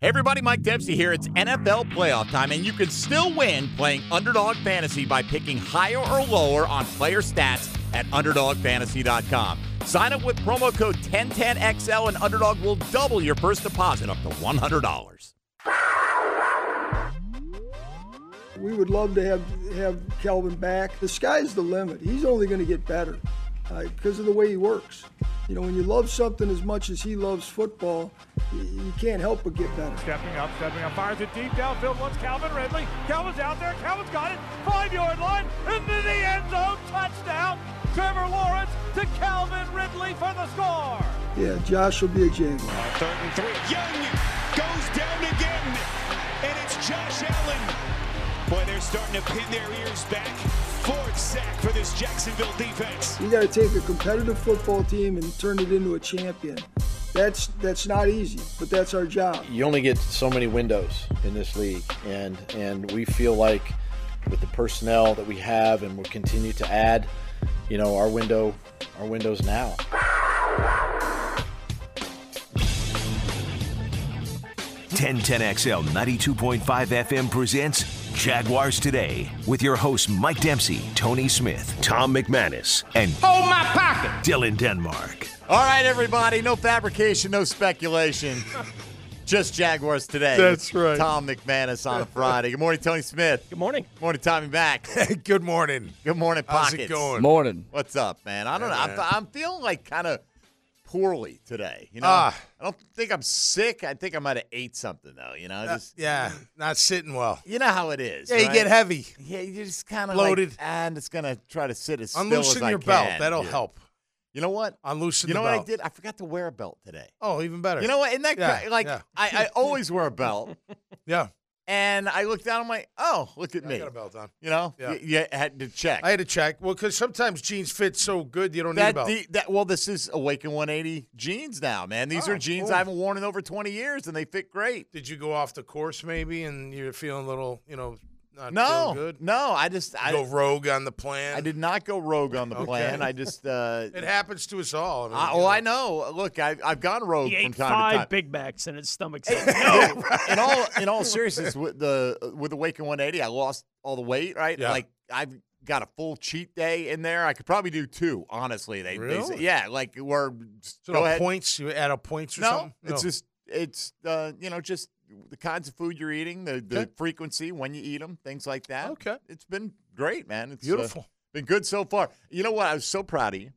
Hey everybody, Mike Dempsey here. It's NFL playoff time, and you can still win playing Underdog Fantasy by picking higher or lower on player stats at UnderdogFantasy.com. Sign up with promo code 1010XL, and Underdog will double your first deposit up to $100. We would love to have have Calvin back. The sky's the limit. He's only going to get better uh, because of the way he works. You know, when you love something as much as he loves football, you, you can't help but get better. Stepping up, stepping up, fires it deep downfield. Once Calvin Ridley. Calvin's out there. Calvin's got it. Five yard line into the end zone. Touchdown. Trevor Lawrence to Calvin Ridley for the score. Yeah, Josh will be a Jaguar. Uh, third and three. Young goes down again, and it's Josh Allen. Boy, they're starting to pin their ears back. Fourth sack for this Jacksonville defense. You got to take a competitive football team and turn it into a champion. That's that's not easy, but that's our job. You only get so many windows in this league, and and we feel like with the personnel that we have, and we'll continue to add, you know, our window, our windows now. 1010XL 92.5 FM presents Jaguars Today with your hosts Mike Dempsey, Tony Smith, Tom McManus, and Hold my pocket. Dylan Denmark. All right, everybody, no fabrication, no speculation. Just Jaguars today. That's right. Tom McManus on a Friday. Good morning, Tony Smith. Good morning. Good morning, Tommy Mack. Good morning. Good morning, How's it going? Morning. What's up, man? I don't Yeah, know. man. I'm, I'm feeling like kind of poorly today. You know, Ah. I don't think I'm sick. I think I might have ate something though. You know, Uh, yeah, not sitting well. you know how it is. Yeah, you get heavy. Yeah, you just kind of Bloated. like, and it's gonna try to sit as still Unloosen as I your belt. can. That'll Yeah. help. You know what? Unloosen. You know what belt. I did? I forgot to wear a belt today. Oh, even better. You know what? Isn't that Yeah, cra- like yeah. I, I always wear a belt, Yeah. And I looked down. I'm like, oh, look at I me. got a belt on. You know, Yeah. you, you had to check. I had to check. Well, because sometimes jeans fit so good you don't need a that, belt. the, that well, this is Awaken 180 jeans now, man. These Oh, are jeans cool. I haven't worn in over 20 years, and they fit great. Did you go off the course maybe and you're feeling a little, you know, not No, good? no, I just I, go rogue on the plan. I did not go rogue on the Okay. plan. I just uh, It happens to us all. I mean, I, you oh, I know. Look, I, I've gone rogue He from ate time to time. five Big Macs and his stomach said Yeah, no. in all in all seriousness, with the with the Waken 180, I lost all the weight. Right, Yeah. like I've got a full cheat day in there. I could probably do two. Honestly, they, they say, yeah, like we're So go no ahead. points? You add up points or No, something? it's just it's uh, you know just the kinds of food you're eating, the the Okay. frequency when you eat them, things like that. Okay. it's been great, man. It's uh, beautiful been good so far. You know what? I was so proud of you.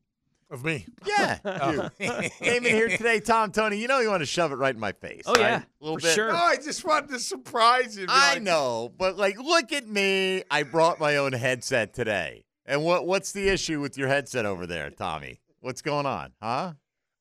of me. Yeah, you came in here today, Tom Tony. You know you want to shove it right in my face. Oh, right? yeah, a little for bit. sure. No, I just wanted to surprise you. I like, know, but like, look at me. I brought my own headset today. And what what's the issue with your headset over there, Tommy? What's going on, huh?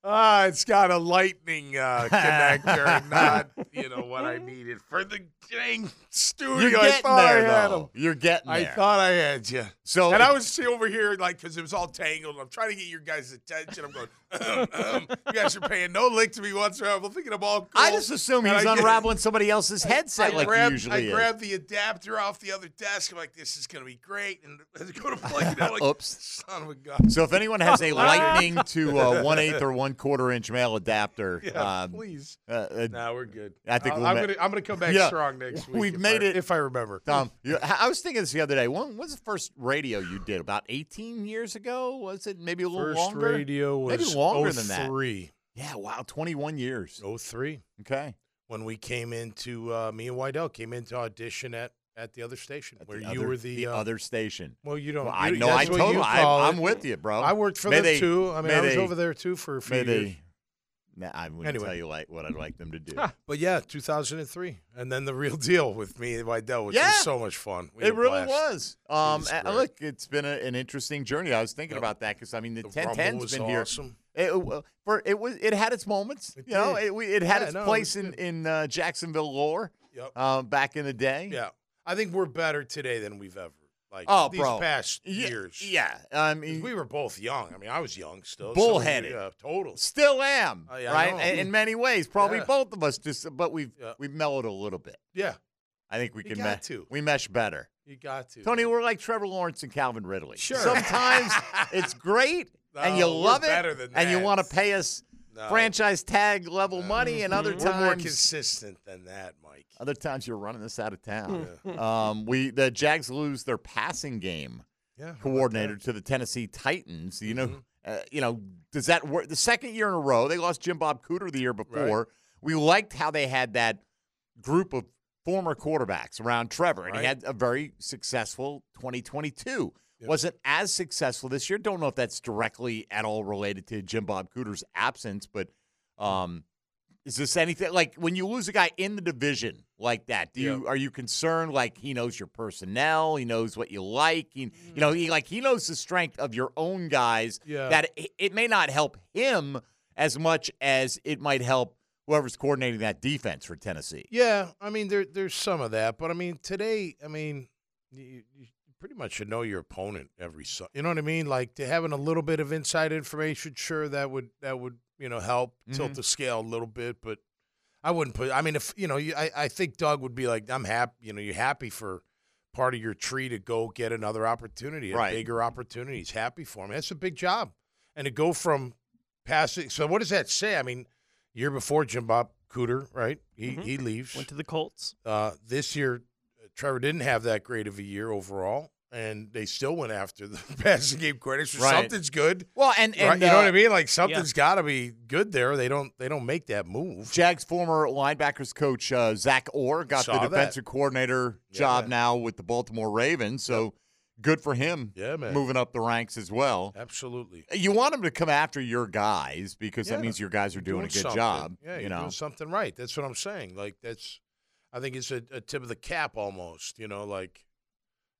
Ah, it's got a lightning uh, connector, not you know what I needed for the dang studio. You're I getting thought there, I had though. 'em. You're getting I there. thought I had you. so, And I was over here like because it was all tangled. I'm trying to get your guys' attention. I'm going. Um, um. You guys are paying no lick to me whatsoever. I'm thinking I'm all. Cool. I just assume he's I get- unraveling somebody else's headset I like grabbed, usually I is. grabbed the adapter off the other desk. I'm like, this is gonna be great, and I go to plug it out. Like, Oops. son of a gun. So if anyone has a lightning to uh, one eighth or one quarter inch male adapter, Yeah, um, please. uh, uh, No, we're good. I think we'll I'm ma- gonna I'm gonna come back Yeah, strong next week. we've made I- it- if I remember. Tom, you, I was thinking this the other day. When was the first radio you did? About 18 years ago? Was it maybe a little First longer? radio was maybe longer than that. 03. Yeah, wow, 21 years. 03. Okay. when we came into uh, me and Wydell came into audition at at the other station At where you other, were the, the uh, other station. Well, you don't. Well, I know. I that's what you totally. call I, it. I'm with you, bro. I worked for May them they- too. I mean, I was they- over there too for a few May years. they? Nah, I wouldn't Anyway. tell you like what I'd like them to do. But yeah, 2003, and then the real deal with me and Wydell, which Yeah. was so much fun. We had It a really blast. was. Um, was and great. look, it's been a, an interesting journey. I was thinking Yep. about that because I mean the, The 1010's Rumble was been here. It, for it was it had its moments. It you know, did. it, we- it had Yeah, its no, it place was in in uh, Jacksonville lore Yep. um, back in the day. Yeah, I think we're better today than we've ever like. Oh, these bro. past Ye- years. Yeah, I mean, we were both young. I mean, I was young still. so- Bullheaded. Yeah, total. still am Uh, I right know. in, many ways. Probably Yeah. both of us just, but we've Yeah. we've mellowed a little bit. Yeah, I think we You can got me- to. we mesh better. you got to. Tony, we're like Trevor Lawrence and Calvin Ridley. Sure. તમે it's great and you love it, and you want to pay us franchise tag level money, and other We're more times consistent than that, Mike. other times you're running this out of town. um, we the Jags lose their passing game Yeah. coordinator to the Tennessee Titans. You know, Mm-hmm. uh, you know, does that work? The second year in a row, they lost Jim Bob Cooter the year before. We liked how they had that group of former quarterbacks around Trevor, and he had a very successful 2022. Wasn't as successful this year. Don't know if that's directly at all related to Jim Bob Cooter's absence, but um, is this anything like when you lose a guy in the division like that? Do you Yep. are you concerned? Like he knows your personnel, he knows what you like, he, you know, he like he knows the strength of your own guys. Yeah. That it, it may not help him as much as it might help whoever's coordinating that defense for Tennessee. Yeah, I mean there there's some of that, but I mean today, I mean you, you pretty much should know your opponent every su- you know what I mean? Like to having a little bit of inside information, sure that would that would you know help tilt the scale a little bit, but I wouldn't put. I mean, if you know, you, I I think Doug would be like, I'm happy. You know, you're happy for part of your tree to go get another opportunity, a Right. bigger opportunity. He's happy for him. That's a big job, and to go from passing. So what does that say? I mean, year before Jim Bob Cooter, right? He he leaves. Went to the Colts. Uh, this year, Trevor didn't have that great of a year overall, and they still went after the passing game credit. So Right. something's good, Well, and, and right? You know what uh, I mean? Like something's got to be good there. They don't they don't make that move. Jags former linebackers coach uh, Zach Orr got Saw the that. defensive coordinator job man. now with the Baltimore Ravens. So good for him. Yeah, man. Moving up the ranks as well. Absolutely. You want him to come after your guys because that means your guys are doing, a good something. job. Yeah, you you're know. doing something right. That's what I'm saying. Like that's, I think it's a, a tip of the cap almost. You know, like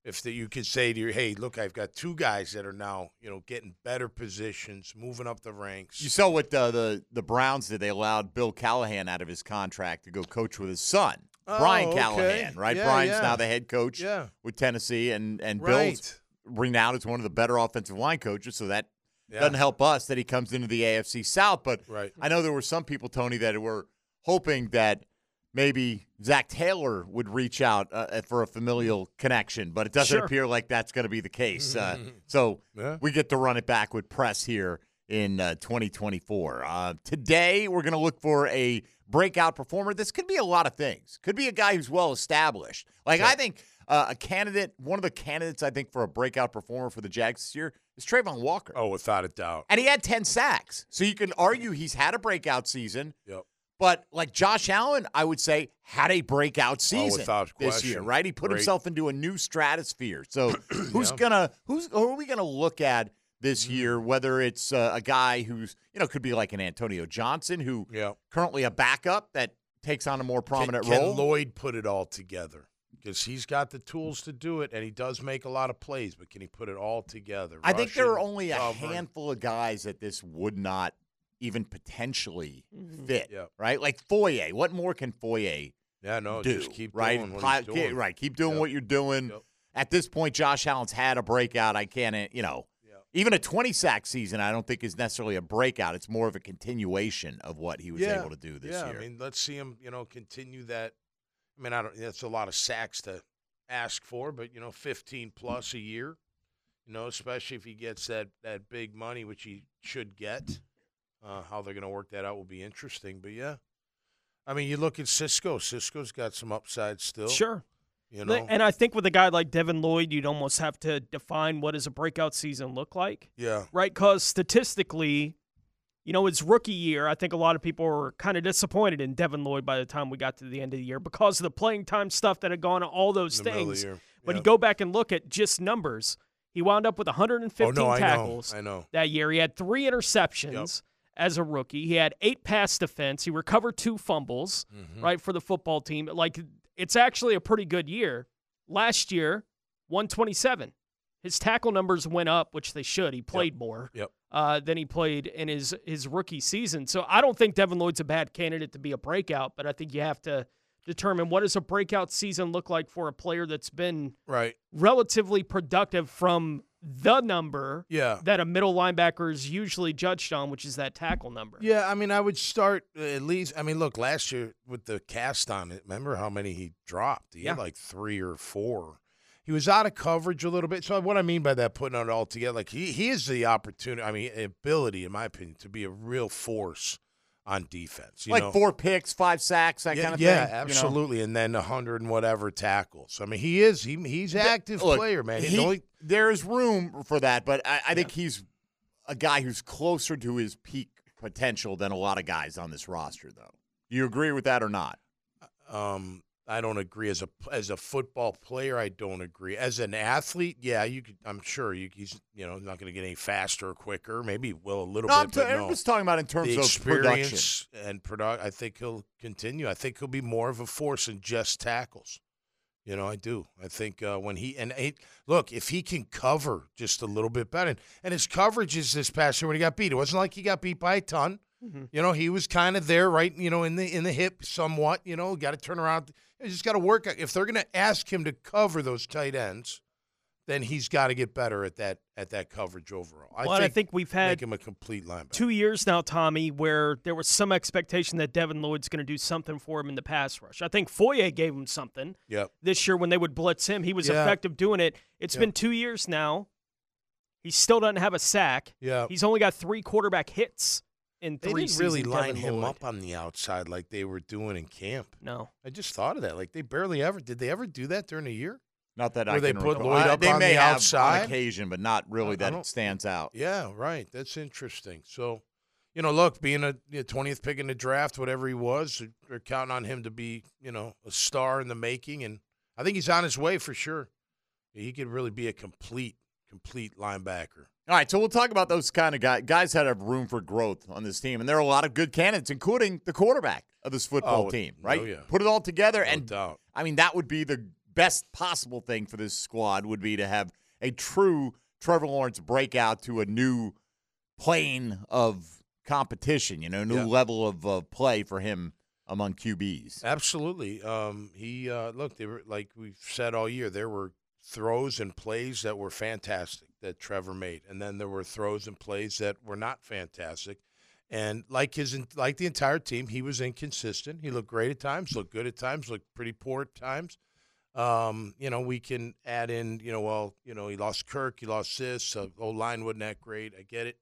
if the, you could say to your, hey, look, I've got two guys that are now, you know, getting better positions, moving up the ranks. You saw what uh, the the Browns did. They allowed Bill Callahan out of his contract to go coach with his son, Oh, Brian okay. Callahan. Right, Yeah, Brian's yeah. now the head coach Yeah. with Tennessee, and and Bill's right. renowned as one of the better offensive line coaches. So that Yeah. doesn't help us that he comes into the AFC South. But Right. I know there were some people, Tony, that were hoping that maybe Zac Taylor would reach out uh, for a familial connection, but it doesn't Sure. appear like that's going to be the case. Uh, so Yeah. we get to run it back with press here in uh, 2024. Uh, today, we're going to look for a breakout performer. This could be a lot of things. Could be a guy who's well established. Like I think uh, a candidate, one of the candidates, I think for a breakout performer for the Jags this year is Travon Walker. Oh, without a doubt. And he had 10 sacks. So you can argue he's had a breakout season. Yep. But like Josh Allen, I would say had a breakout season Oh, this year, right? He put Great. himself into a new stratosphere. So who's Yeah. gonna who's who are we gonna look at this Mm-hmm. year? Whether it's uh, a guy who's you know could be like an Antonio Johnson who Yeah. currently a backup that takes on a more prominent can, can role. Lloyd put it all together? Because he's got the tools to do it, and he does make a lot of plays. But can he put it all together? I think there are only a covering. handful of guys that this would not even potentially fit, Yeah. right? Like Foye. What more can Foye Yeah, no, do? just keep right, doing what Pi- he's doing. right. Keep doing Yep. what you're doing. Yep. At this point, Josh Allen's had a breakout. I can't, uh, you know, Yep. even a 20 sack season. I don't think is necessarily a breakout. It's more of a continuation of what he was yeah. able to do this yeah, year. I mean, let's see him, you know, continue that. I mean, I don't. That's a lot of sacks to ask for, but you know, 15 plus a year. You know, especially if he gets that that big money, which he should get. Uh, how they're going to work that out will be interesting. But yeah, I mean, you look at Cisco. Cisco's got some upside still. Sure. You know. And I think with a guy like Devin Lloyd, you'd almost have to define what does a breakout season look like, yeah. right? Because statistically, you know, his rookie year, I think a lot of people were kind of disappointed in Devin Lloyd by the time we got to the end of the year because of the playing time stuff that had gone, all those In the middle of the things. year. But you go back and look at just numbers. He wound up with 115 Oh no, I know. tackles I know. that year. He had three interceptions as a rookie. He had eight pass defense. He recovered two fumbles, Mm-hmm. right, for the football team. Like, it's actually a pretty good year. Last year, 127. His tackle numbers went up, which they should. He played more Yep. uh, than he played in his, his rookie season. So I don't think Devin Lloyd's a bad candidate to be a breakout, but I think you have to determine what does a breakout season look like for a player that's been Right. relatively productive from the number Yeah. that a middle linebacker is usually judged on, which is that tackle number. Yeah, I mean, I would start uh, at least. I mean, look, last year with the cast on it, remember how many he dropped? He had Yeah. like three or four. He was out of coverage a little bit. So what I mean by that, putting it all together, like he he is the opportunity. I mean, ability, in my opinion, to be a real force on defense. You like know? four picks, five sacks, that yeah, kind of yeah, thing. you know? absolutely. And then a hundred and whatever tackles. I mean, he is he he's an active Look, player, man. he- only- there's room for that, but I, I think he's a guy who's closer to his peak potential than a lot of guys on this roster, though. Do you agree with that or not? Um, I don't agree as a as a football player. I don't agree as an athlete. Yeah, you could. I'm sure you, he's you know not going to get any faster or quicker. Maybe will a little No, I'm, bit. t- I'm no. just talking about in terms the of production. experience and product. I think he'll continue. I think he'll be more of a force than just tackles. You know, I do. I think uh, when he and he, look, if he can cover just a little bit better, and, and his coverage is this past year when he got beat. It wasn't like he got beat by a ton. You know, he was kind of there, right? You know, in the in the hip somewhat. You know, got to turn around. You just got to work. If they're going to ask him to cover those tight ends, then he's got to get better at that at that coverage overall. I Well, think I think we've had make him a complete linebacker. two years now, Tommy, where there was some expectation that Devin Lloyd's going to do something for him in the pass rush. I think Foye gave him something Yep. this year when they would blitz him. He was Yeah. effective doing it. It's Yeah. been two years now. He still doesn't have a sack. Yeah. He's only got three quarterback hits in They didn't really seasons, line Devin him Lloyd. up on the outside like they were doing in camp. No. I just thought of that. Like they barely ever did. They ever do that during a year? Not that Where I they can put recall. Lloyd I- up they on may the have outside? on occasion, but not really I that don't- it stands out. Yeah, right. That's interesting. So, you know, look, being a 20th pick in the draft, whatever he was, they're counting on him to be, you know, a star in the making, and I think he's on his way for sure. He could really be a complete, complete linebacker. All right, so we'll talk about those kind of guys, guys that have room for growth on this team, and there are a lot of good candidates, including the quarterback of this football Oh, team. Right? yeah. Put it all together, No and doubt. I mean that would be the best possible thing for this squad would be to have a true Trevor Lawrence breakout to a new plane of competition. You know, new Yeah. level of uh, play for him among QBs. Absolutely. Um, he uh, look, they were like we've said all year. There were throws and plays that were fantastic that Trevor made, and then there were throws and plays that were not fantastic. And like his like the entire team, he was inconsistent. He looked great at times, looked good at times, looked pretty poor at times. Um, you know, we can add in, you know, well, you know, he lost Kirk, he lost this, uh, old line wasn't that great. I get it.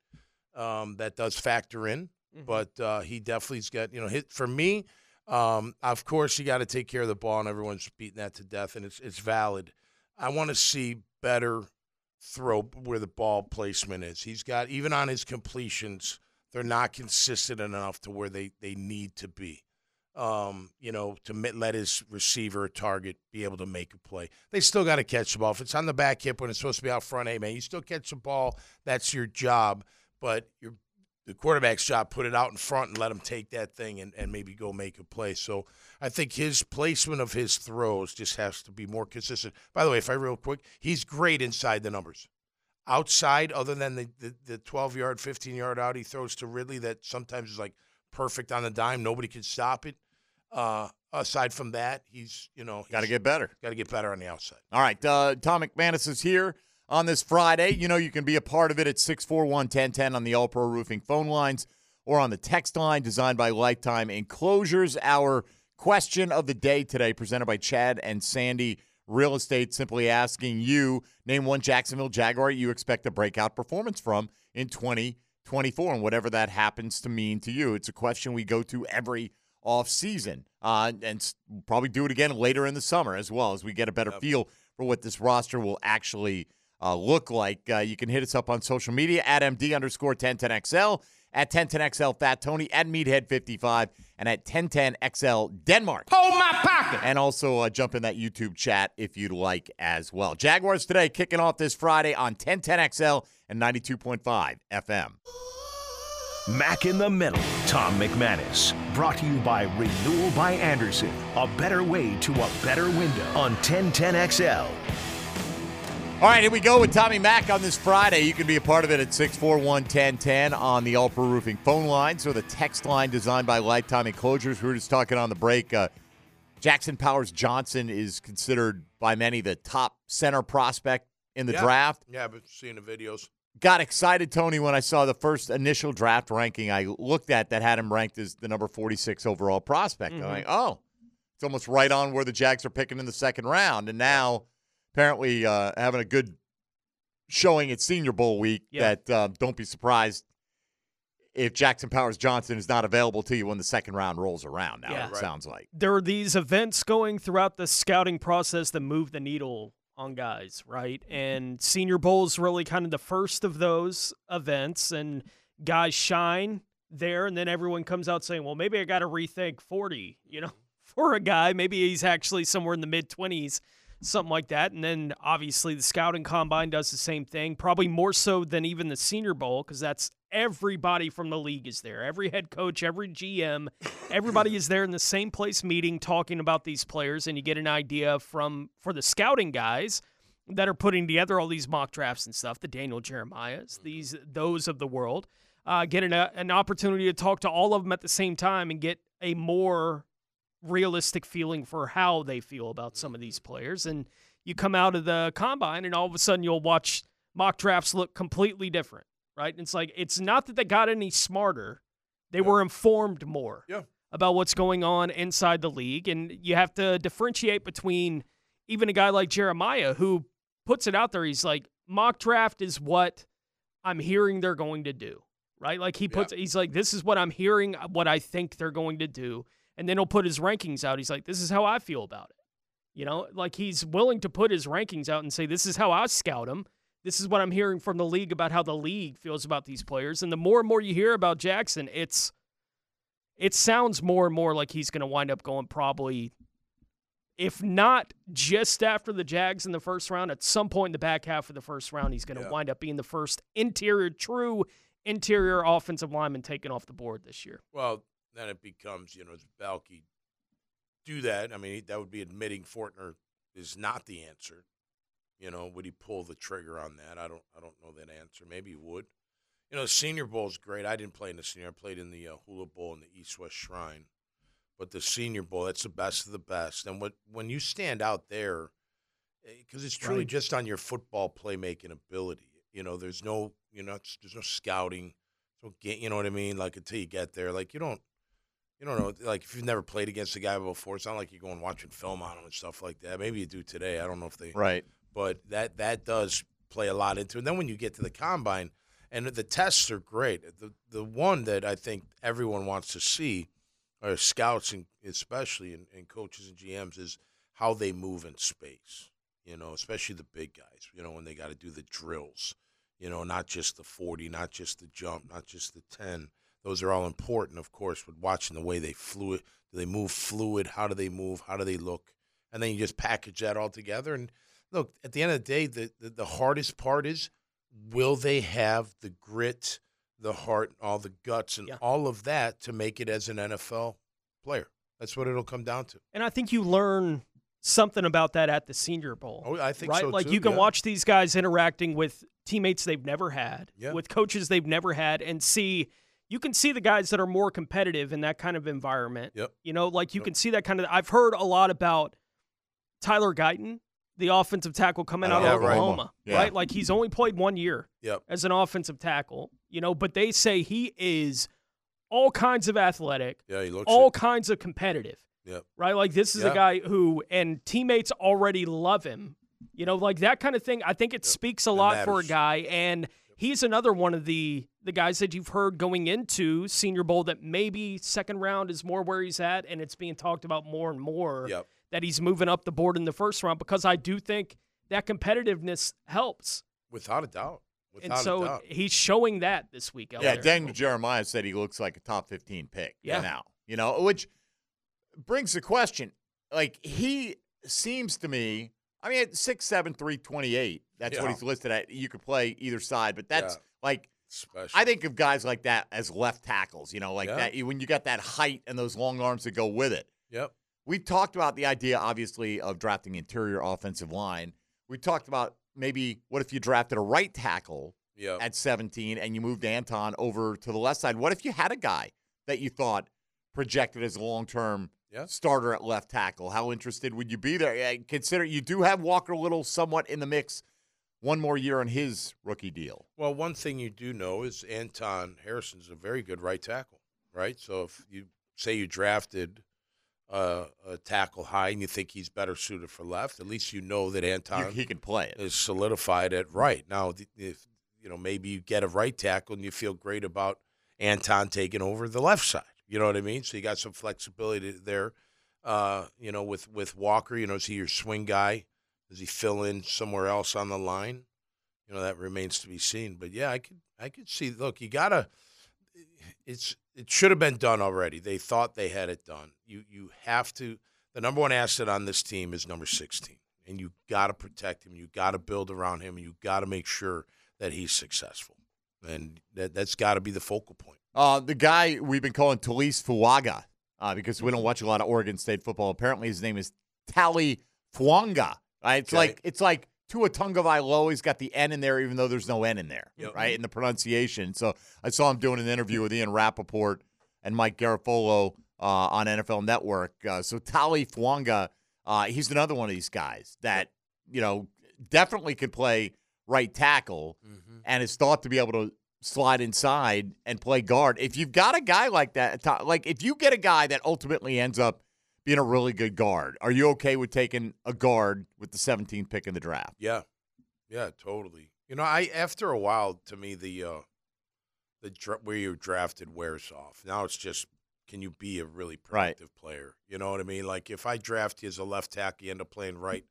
Um, that does factor in, but uh, he definitely's got, you know, hit for me. Um, of course, you got to take care of the ball, and everyone's beating that to death, and it's it's valid. I want to see better throw where the ball placement is. He's got even on his completions, they're not consistent enough to where they they need to be. Um, you know, to let his receiver target be able to make a play. They still got to catch the ball. If it's on the back hip when it's supposed to be out front, hey man, you still catch the ball. That's your job. But your the quarterback's job put it out in front and let him take that thing and, and maybe go make a play. So I think his placement of his throws just has to be more consistent. By the way, if I real quick, he's great inside the numbers. Outside, other than the, the, the 12 yard, 15 yard out he throws to Ridley that sometimes is like perfect on the dime. Nobody can stop it. Uh, aside from that, he's, you know, Got to get better. got to get better on the outside. All right, uh, Tom McManus is here on this Friday. You know, you can be a part of it at 641 1010 on the All Pro Roofing phone lines or on the text line designed by Lifetime Enclosures. Our question of the day today, presented by Chad and Sandy Real Estate, simply asking you name one Jacksonville Jaguar you expect a breakout performance from in 2024 and whatever that happens to mean to you. It's a question we go to every off season uh, and we'll probably do it again later in the summer as well as we get a better feel for what this roster will actually uh, look like. Uh, you can hit us up on social media at MD underscore 1010XL, at 1010XL Fat Tony, at Meathead55, and at 1010XL Denmark. Hold my pocket! And also uh, jump in that YouTube chat if you'd like as well. Jaguars today kicking off this Friday on 1010XL and 92.5 FM. Mac in the Middle, Tom McManus. Brought to you by Renewal by Andersen. A better way to a better window on 1010XL. All right, here we go with Tommy Mack on this Friday. You can be a part of it at 641 1010 on the All Pro Roofing phone line. So the text line designed by Lifetime Enclosures. We were just talking on the break. Uh, Jackson Powers Johnson is considered by many the top center prospect in the Yeah. draft. Yeah, I've been seeing the videos. Got excited, Tony, when I saw the first initial draft ranking I looked at that had him ranked as the number 46 overall prospect. I'm like, oh, it's almost right on where the Jags are picking in the second round. And now, apparently, uh, having a good showing at Senior Bowl week Yeah. that uh, don't be surprised if Jackson Powers Johnson is not available to you when the second round rolls around. Now Yeah. it Right. sounds like. there are these events going throughout the scouting process that move the needle on guys, right? And Senior Bowl is really kind of the first of those events, and guys shine there, and then everyone comes out saying, "Well, maybe I got to rethink 40," you know, for a guy. Maybe he's actually somewhere in the mid 20s, something like that. And then obviously the scouting combine does the same thing, probably more so than even the Senior Bowl, because that's everybody from the league is there. Every head coach, every GM, everybody is there in the same place meeting talking about these players and you get an idea from for the scouting guys that are putting together all these mock drafts and stuff, the Daniel Jeremiahs, these those of the world, uh, get an, uh, an opportunity to talk to all of them at the same time and get a more realistic feeling for how they feel about some of these players. And you come out of the combine and all of a sudden you'll watch mock drafts look completely different, right? And it's like it's not that they got any smarter, they were informed more Yeah. about what's going on inside the league. And you have to differentiate between even a guy like Jeremiah who puts it out there. He's like, mock draft is what I'm hearing they're going to do, right? Like he puts, he's like, this is what I'm hearing, what I think they're going to do. And then he'll put his rankings out. He's like, this is how I feel about it. You know, like he's willing to put his rankings out and say, this is how I scout him. This is what I'm hearing from the league about how the league feels about these players. And the more and more you hear about Jackson, it's, it sounds more and more like he's going to wind up going probably, if not just after the Jags in the first round, at some point in the back half of the first round, he's going to Yeah. wind up being the first interior, true interior offensive lineman taken off the board this year. Well, then it becomes, you know, does Baalke do that? I mean, that would be admitting Fortner is not the answer. You know, would he pull the trigger on that? I don't, I don't know that answer. Maybe he would. You know, the Senior Bowl is great. I didn't play in the Senior. I played in the uh, Hula Bowl and the East West Shrine, but the Senior Bowl, that's the best of the best. And what when you stand out there, because it's truly Right. just on your football playmaking ability. You know, there's no, you know, there's no scouting. So get, you know what I mean? Like until you get there, like you don't, you don't know. Like if you've never played against a guy before, it's not like you're going watching film on him and stuff like that. Maybe you do today. I don't know if they, Right. but that that does play a lot into it. And then when you get to the combine, and the tests are great. The the one that I think everyone wants to see, or scouts and especially and, and coaches and GMs, is how they move in space. You know, especially the big guys. You know, when they got to do the drills. You know, not just the forty, not just the jump, not just the ten. Those are all important, of course, but watching the way they fluid, do they move fluid? How do they move? How do they look? And then you just package that all together. And look, at the end of the day, the, the, the hardest part is will they have the grit, the heart, all the guts, and Yeah. all of that to make it as an NFL player? That's what it'll come down to. And I think you learn something about that at the Senior Bowl. Oh, I think right? so, Like too, you can yeah. watch these guys interacting with teammates they've never had, Yeah. with coaches they've never had, and see you can see the guys that are more competitive in that kind of environment. Yep. You know, like you Yep. can see that kind of. I've heard a lot about Tyler Guyton, the offensive tackle coming oh, out Yeah, of right. Oklahoma, Yeah. right? Like he's only played one year Yep. as an offensive tackle, you know, but they say he is all kinds of athletic, Yeah, he looks all it. kinds of competitive Yep. right? Like this is Yeah. a guy who and teammates already love him. You know, like that kind of thing. I think it speaks a lot for a guy, and he's another one of the the guys that you've heard going into Senior Bowl that maybe second round is more where he's at, and it's being talked about more and more Yep. that he's moving up the board in the first round because I do think that competitiveness helps, Without a doubt. Without and a so doubt. he's showing that this week. Out Yeah, there. Daniel Jeremiah said he looks like a top 15 pick Yeah. now. You know, which brings the question. Like, he seems to me, I mean, at 6'7, 328, that's what he's listed at. You could play either side, but that's Yeah. like, Special. I think of guys like that as left tackles, you know, like that. When you got that height and those long arms that go with it. Yep. We talked about the idea, obviously, of drafting interior offensive line. We talked about maybe what if you drafted a right tackle Yep. at 17 and you moved Anton over to the left side? What if you had a guy that you thought projected as a long term Yeah. starter at left tackle? How interested would you be there? Consider you do have Walker Little somewhat in the mix. One more year on his rookie deal. Well, one thing you do know is Anton Harrison's a very good right tackle, right? So if you say you drafted uh, a tackle high and you think he's better suited for left, at least you know that Anton he can play it. is solidified at right. Now, if you know maybe you get a right tackle and you feel great about Anton taking over the left side. You know what I mean? So you got some flexibility there. Uh, you know, with with Walker, you know, is he your swing guy? Does he fill in somewhere else on the line? You know, that remains to be seen. But yeah, I could I could see. Look, you gotta. It's it should have been done already. They thought they had it done. You you have to. The number one asset on this team is number sixteen, and you got to protect him. You got to build around him, you got to make sure that he's successful. And that that's got to be the focal point. Uh, the guy we've been calling Taliese Fuaga uh, because we don't watch a lot of Oregon State football. Apparently, his name is Tali Fuanga. Right? It's Okay. like it's like Tua Tagovailoa. He's got the N in there, even though there's no N in there, Yep. right? In the pronunciation. So I saw him doing an interview with Ian Rapoport and Mike Garafolo uh, on NFL Network. Uh, so Tali Fuanga, uh, he's another one of these guys that you know definitely could play right tackle and is thought to be able to slide inside and play guard. If you've got a guy like that, like if you get a guy that ultimately ends up being a really good guard, are you okay with taking a guard with the 17th pick in the draft? Yeah, yeah, totally. You know, I after a while, to me, the uh, the dra- where you're drafted wears off. Now it's just can you be a really Right. productive player? You know what I mean? Like if I draft you as a left tackle, you end up playing right.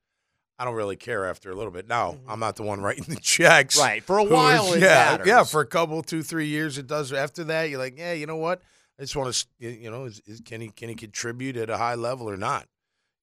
I don't really care after a little bit. Now I'm not the one writing the checks. Right. For a while, is- it yeah, matters. yeah. For a couple, two, three years, it does. After that, you're like, yeah, you know what? I just want to, you know, is, is, can he can he contribute at a high level or not?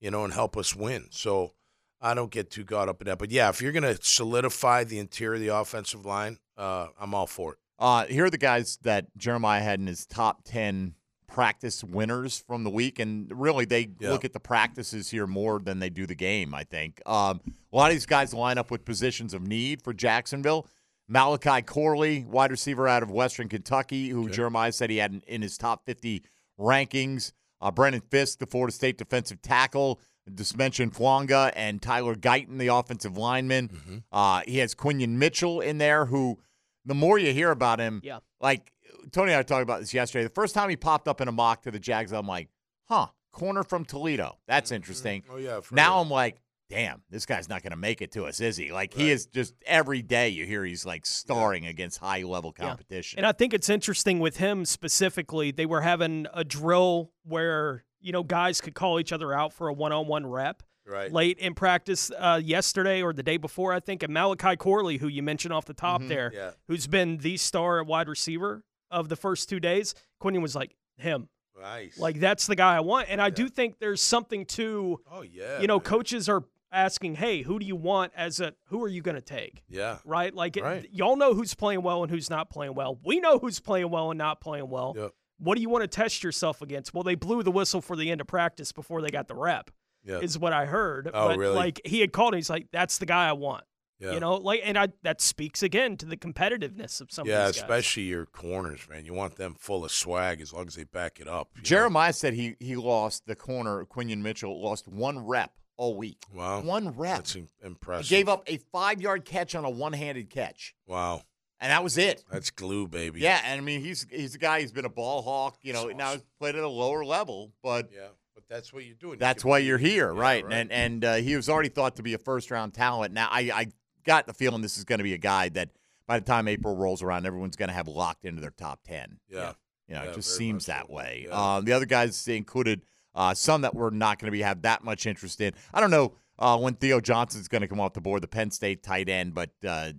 You know, and help us win. So I don't get too caught up in that. But yeah, if you're going to solidify the interior of the offensive line, uh, I'm all for it. Uh, here are the guys that Jeremiah had in his top 10 practice winners from the week. And really, they Yeah. look at the practices here more than they do the game, I think. Um, a lot of these guys line up with positions of need for Jacksonville. Malachi Corley, wide receiver out of Western Kentucky, who Jeremiah said he had in, in his top 50 rankings. Uh, Braden Fiske, the Florida State defensive tackle. Just mentioned Fuanga and Tyler Guyton, the offensive lineman. Uh, he has Quinyon Mitchell in there, who the more you hear about him, Yeah. like Tony and I talked about this yesterday. The first time he popped up in a mock to the Jags, I'm like, huh, corner from Toledo. That's interesting. Oh yeah. for Now real. I'm like, damn, this guy's not going to make it to us, is he? Like, he is just every day you hear he's like starring against high level Yeah. competition. And I think it's interesting with him specifically. They were having a drill where you know guys could call each other out for a one-on-one rep right. late in practice uh, yesterday or the day before, I think. And Malachi Corley, who you mentioned off the top Mhm. there, Yeah. who's been the star wide receiver of the first two days, Quinyon was like him. Nice. Like that's the guy I want. And I do think there's something to Oh yeah. you know man. coaches are asking, hey, who do you want as a who are you going to take? Yeah. right? Like, it, y'all know who's playing well and who's not playing well. We know who's playing well and not playing well. Yep. What do you want to test yourself against? Well, they blew the whistle for the end of practice before they got the rep, Yeah. is what I heard. Oh, but really? like he had called and he's like, that's the guy I want. yeah. You know, like, and I that speaks again to the competitiveness of some yeah, of these guys. especially your corners, man. You want them full of swag as long as they back it up. you know? Jeremiah said he he lost the corner, Quinyon Mitchell, lost one rep all week. Wow. One rep. That's im- He impressive. gave up a five yard catch on a one handed catch, Wow. and that was it. That's glue, baby. Yeah, and I mean he's he's a guy. He's been a ball hawk. You know, That's now he's played at a lower level, but Yeah. But that's what you're doing. That's can why you're here, Yeah, right? And and uh, he was already thought to be a first round talent. Now I I got the feeling this is going to be a guy that by the time April rolls around, everyone's going to have locked into their top ten. yeah. You know, Yeah, it just seems that way. Yeah. Um, the other guys included uh, some that we're not going to be have that much interest in. I don't know uh, when Theo Johnson's going to come off the board, the Penn State tight end, but uh,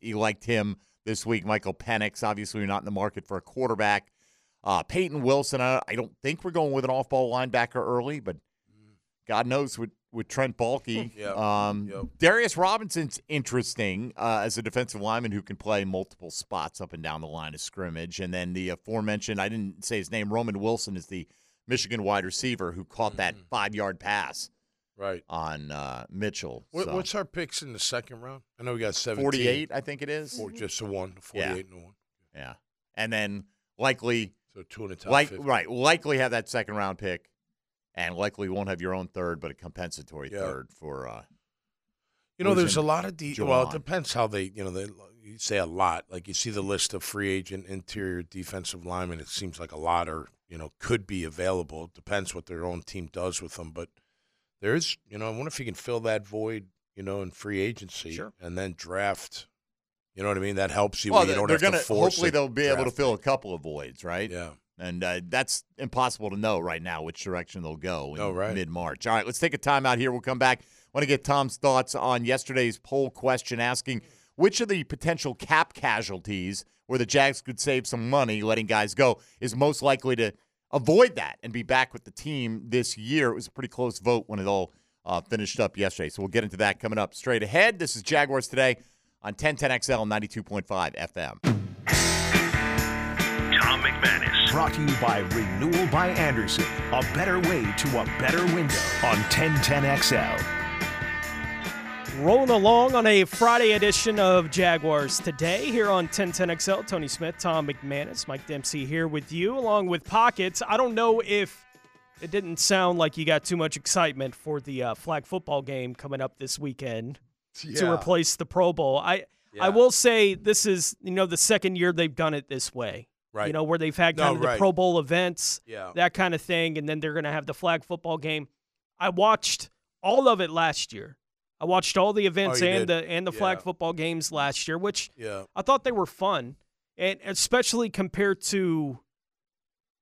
he liked him this week. Michael Penix, obviously, we're not in the market for a quarterback. Uh, Peyton Wilson, uh, I don't think we're going with an off-ball linebacker early, but God knows with with Trent Baalke. Yep. Um, Yep. Darius Robinson's interesting uh, as a defensive lineman who can play multiple spots up and down the line of scrimmage. And then the aforementioned, I didn't say his name, Roman Wilson is the Michigan wide receiver who caught that Mm-hmm. five yard pass Right. on uh, Mitchell. What, So, What's our picks in the second round? I know we got 17. 48, I think it is. Or just a one. 48 and a one. Yeah. And then likely, So two in the top like 50. right, likely have that second round pick. And likely won't have your own third, but a compensatory Yeah. third for uh, You know, there's a lot of de- well, it depends how they, you know, they you say a lot. Like you see the list of free agent interior defensive linemen, it seems like a lot are, you know, could be available. It depends what their own team does with them, but there's, you know, I wonder if you can fill that void, you know, in free agency Sure. and then draft You know what I mean? That helps you. Well, you don't they're have gonna to force hopefully they'll be able to fill a couple of voids, right? Yeah. And uh, that's impossible to know right now which direction they'll go in Oh, right. mid March. All right, let's take a time out here. We'll come back. Want to get Tom's thoughts on yesterday's poll question asking which of the potential cap casualties where the Jags could save some money letting guys go is most likely to avoid that and be back with the team this year. It was a pretty close vote when it all uh, finished up yesterday. So we'll get into that coming up straight ahead. This is Jaguars Today on 1010XL 92.5 FM. Tom McManus. Brought to you by Renewal by Andersen. A better way to a better window on 1010XL. Rolling along on a Friday edition of Jaguars Today here on 1010XL. Tony Smith, Tom McManus, Mike Dempsey here with you, along with Pockets. I don't know if it didn't sound like you got too much excitement for the uh, flag football game coming up this weekend to replace the Pro Bowl. I Yeah. I will say this is you know the second year they've done it this way. Right. You know where they've had No, kind of the right. Pro Bowl events, Yeah. that kind of thing, and then they're going to have the flag football game. I watched all of it last year. I watched all the events Oh, and did? the and the flag Yeah. football games last year, which Yeah. I thought they were fun, and especially compared to